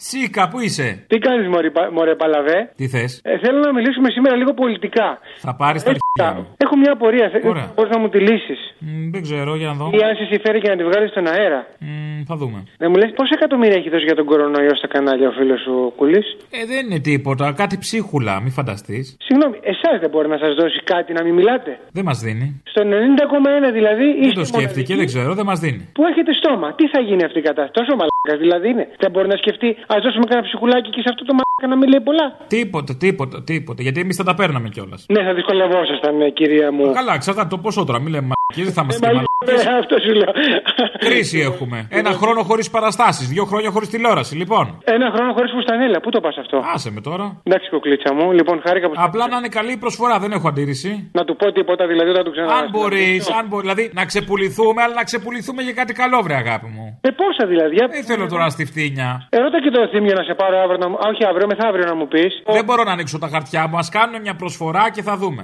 [SPEAKER 2] Σίκα, πού είσαι;
[SPEAKER 8] Τι κάνεις, Μωρέ Παλαβέ;
[SPEAKER 2] Τι θες;
[SPEAKER 8] Ε, θέλω να μιλήσουμε σήμερα λίγο πολιτικά.
[SPEAKER 2] Θα πάρεις τα αρχίδια μου.
[SPEAKER 8] Έχω μια απορία. Θε-
[SPEAKER 2] Ωραία.
[SPEAKER 8] Πώς να μου τη λύσεις.
[SPEAKER 2] Μ, Δεν ξέρω, για να δω.
[SPEAKER 8] Ή αν σε συμφέρει και να τη βγάλεις στον αέρα.
[SPEAKER 2] Μ, Θα δούμε.
[SPEAKER 8] Να μου λες πόσα εκατομμύρια έχει δώσει για τον κορονοϊό στα κανάλια ο φίλος σου Κουλής;
[SPEAKER 2] Ε, δεν είναι τίποτα, κάτι ψίχουλα, μη φανταστείς.
[SPEAKER 8] Συγγνώμη, εσάς δεν μπορεί να σας δώσει κάτι να μην μιλάτε;
[SPEAKER 2] Δεν μας δίνει.
[SPEAKER 8] Στο 90,1 δηλαδή
[SPEAKER 2] Δεν
[SPEAKER 8] είστε
[SPEAKER 2] το σκέφτηκε, δεν ξέρω, δεν μας δίνει.
[SPEAKER 8] που έχετε στόμα. Τι θα γίνει αυτή η κατάσταση. Τόσο μαλάκας δηλαδή είναι. Δεν μπορεί να σκεφτεί, ας δώσουμε κανένα ψυχουλάκι και σε αυτό το μαλάκα να μην λέει πολλά.
[SPEAKER 2] Τίποτα, τίποτα, τίποτα. Γιατί εμείς θα τα παίρναμε κιόλας.
[SPEAKER 8] Ναι, θα δυσκολευόσασταν, ε, κυρία μου.
[SPEAKER 2] Καλά, εξαρτάται το πόσο τώρα. Μην λέμε μαλακίε, δεν θα είμαστε
[SPEAKER 8] Ε, μα,
[SPEAKER 2] μαλακίε.
[SPEAKER 8] ε, αυτό σου λέω.
[SPEAKER 2] Κρίση έχουμε. Ένα χρόνο χωρίς παραστάσεις, δύο χρόνια χωρίς τηλεόραση. Λοιπόν,
[SPEAKER 8] Ένα χρόνο χωρίς φουστανέλα. Πού το πας αυτό;
[SPEAKER 2] άσε με τώρα.
[SPEAKER 8] Εντάξει, κοκλίτσα μου. Λοιπόν, χάρηκα που.
[SPEAKER 2] Απλά να είναι καλή η προσφορά, δεν έχω αντίρρηση.
[SPEAKER 8] Να του πω τίποτα, δηλαδή όταν του ξανά.
[SPEAKER 2] Αν μπορείς, αν μπορείς, δηλαδή να ξεπουληθούμε, αλλά να ξεπουληθούμε για κάτι καλό, βρε αγάπη μου.
[SPEAKER 8] Ε, πόσα δηλαδή. Για...
[SPEAKER 2] Δεν θέλω τώρα στη φτύνια.
[SPEAKER 8] Ερώτα και το θύμιο να σε πάρω αύριο να μου. Α, όχι αύριο, μεθαύριο να μου πεις.
[SPEAKER 2] Δεν μπορώ να ανοίξω τα χαρτιά μου. Α κάνουν μια προσφορά και θα δούμε.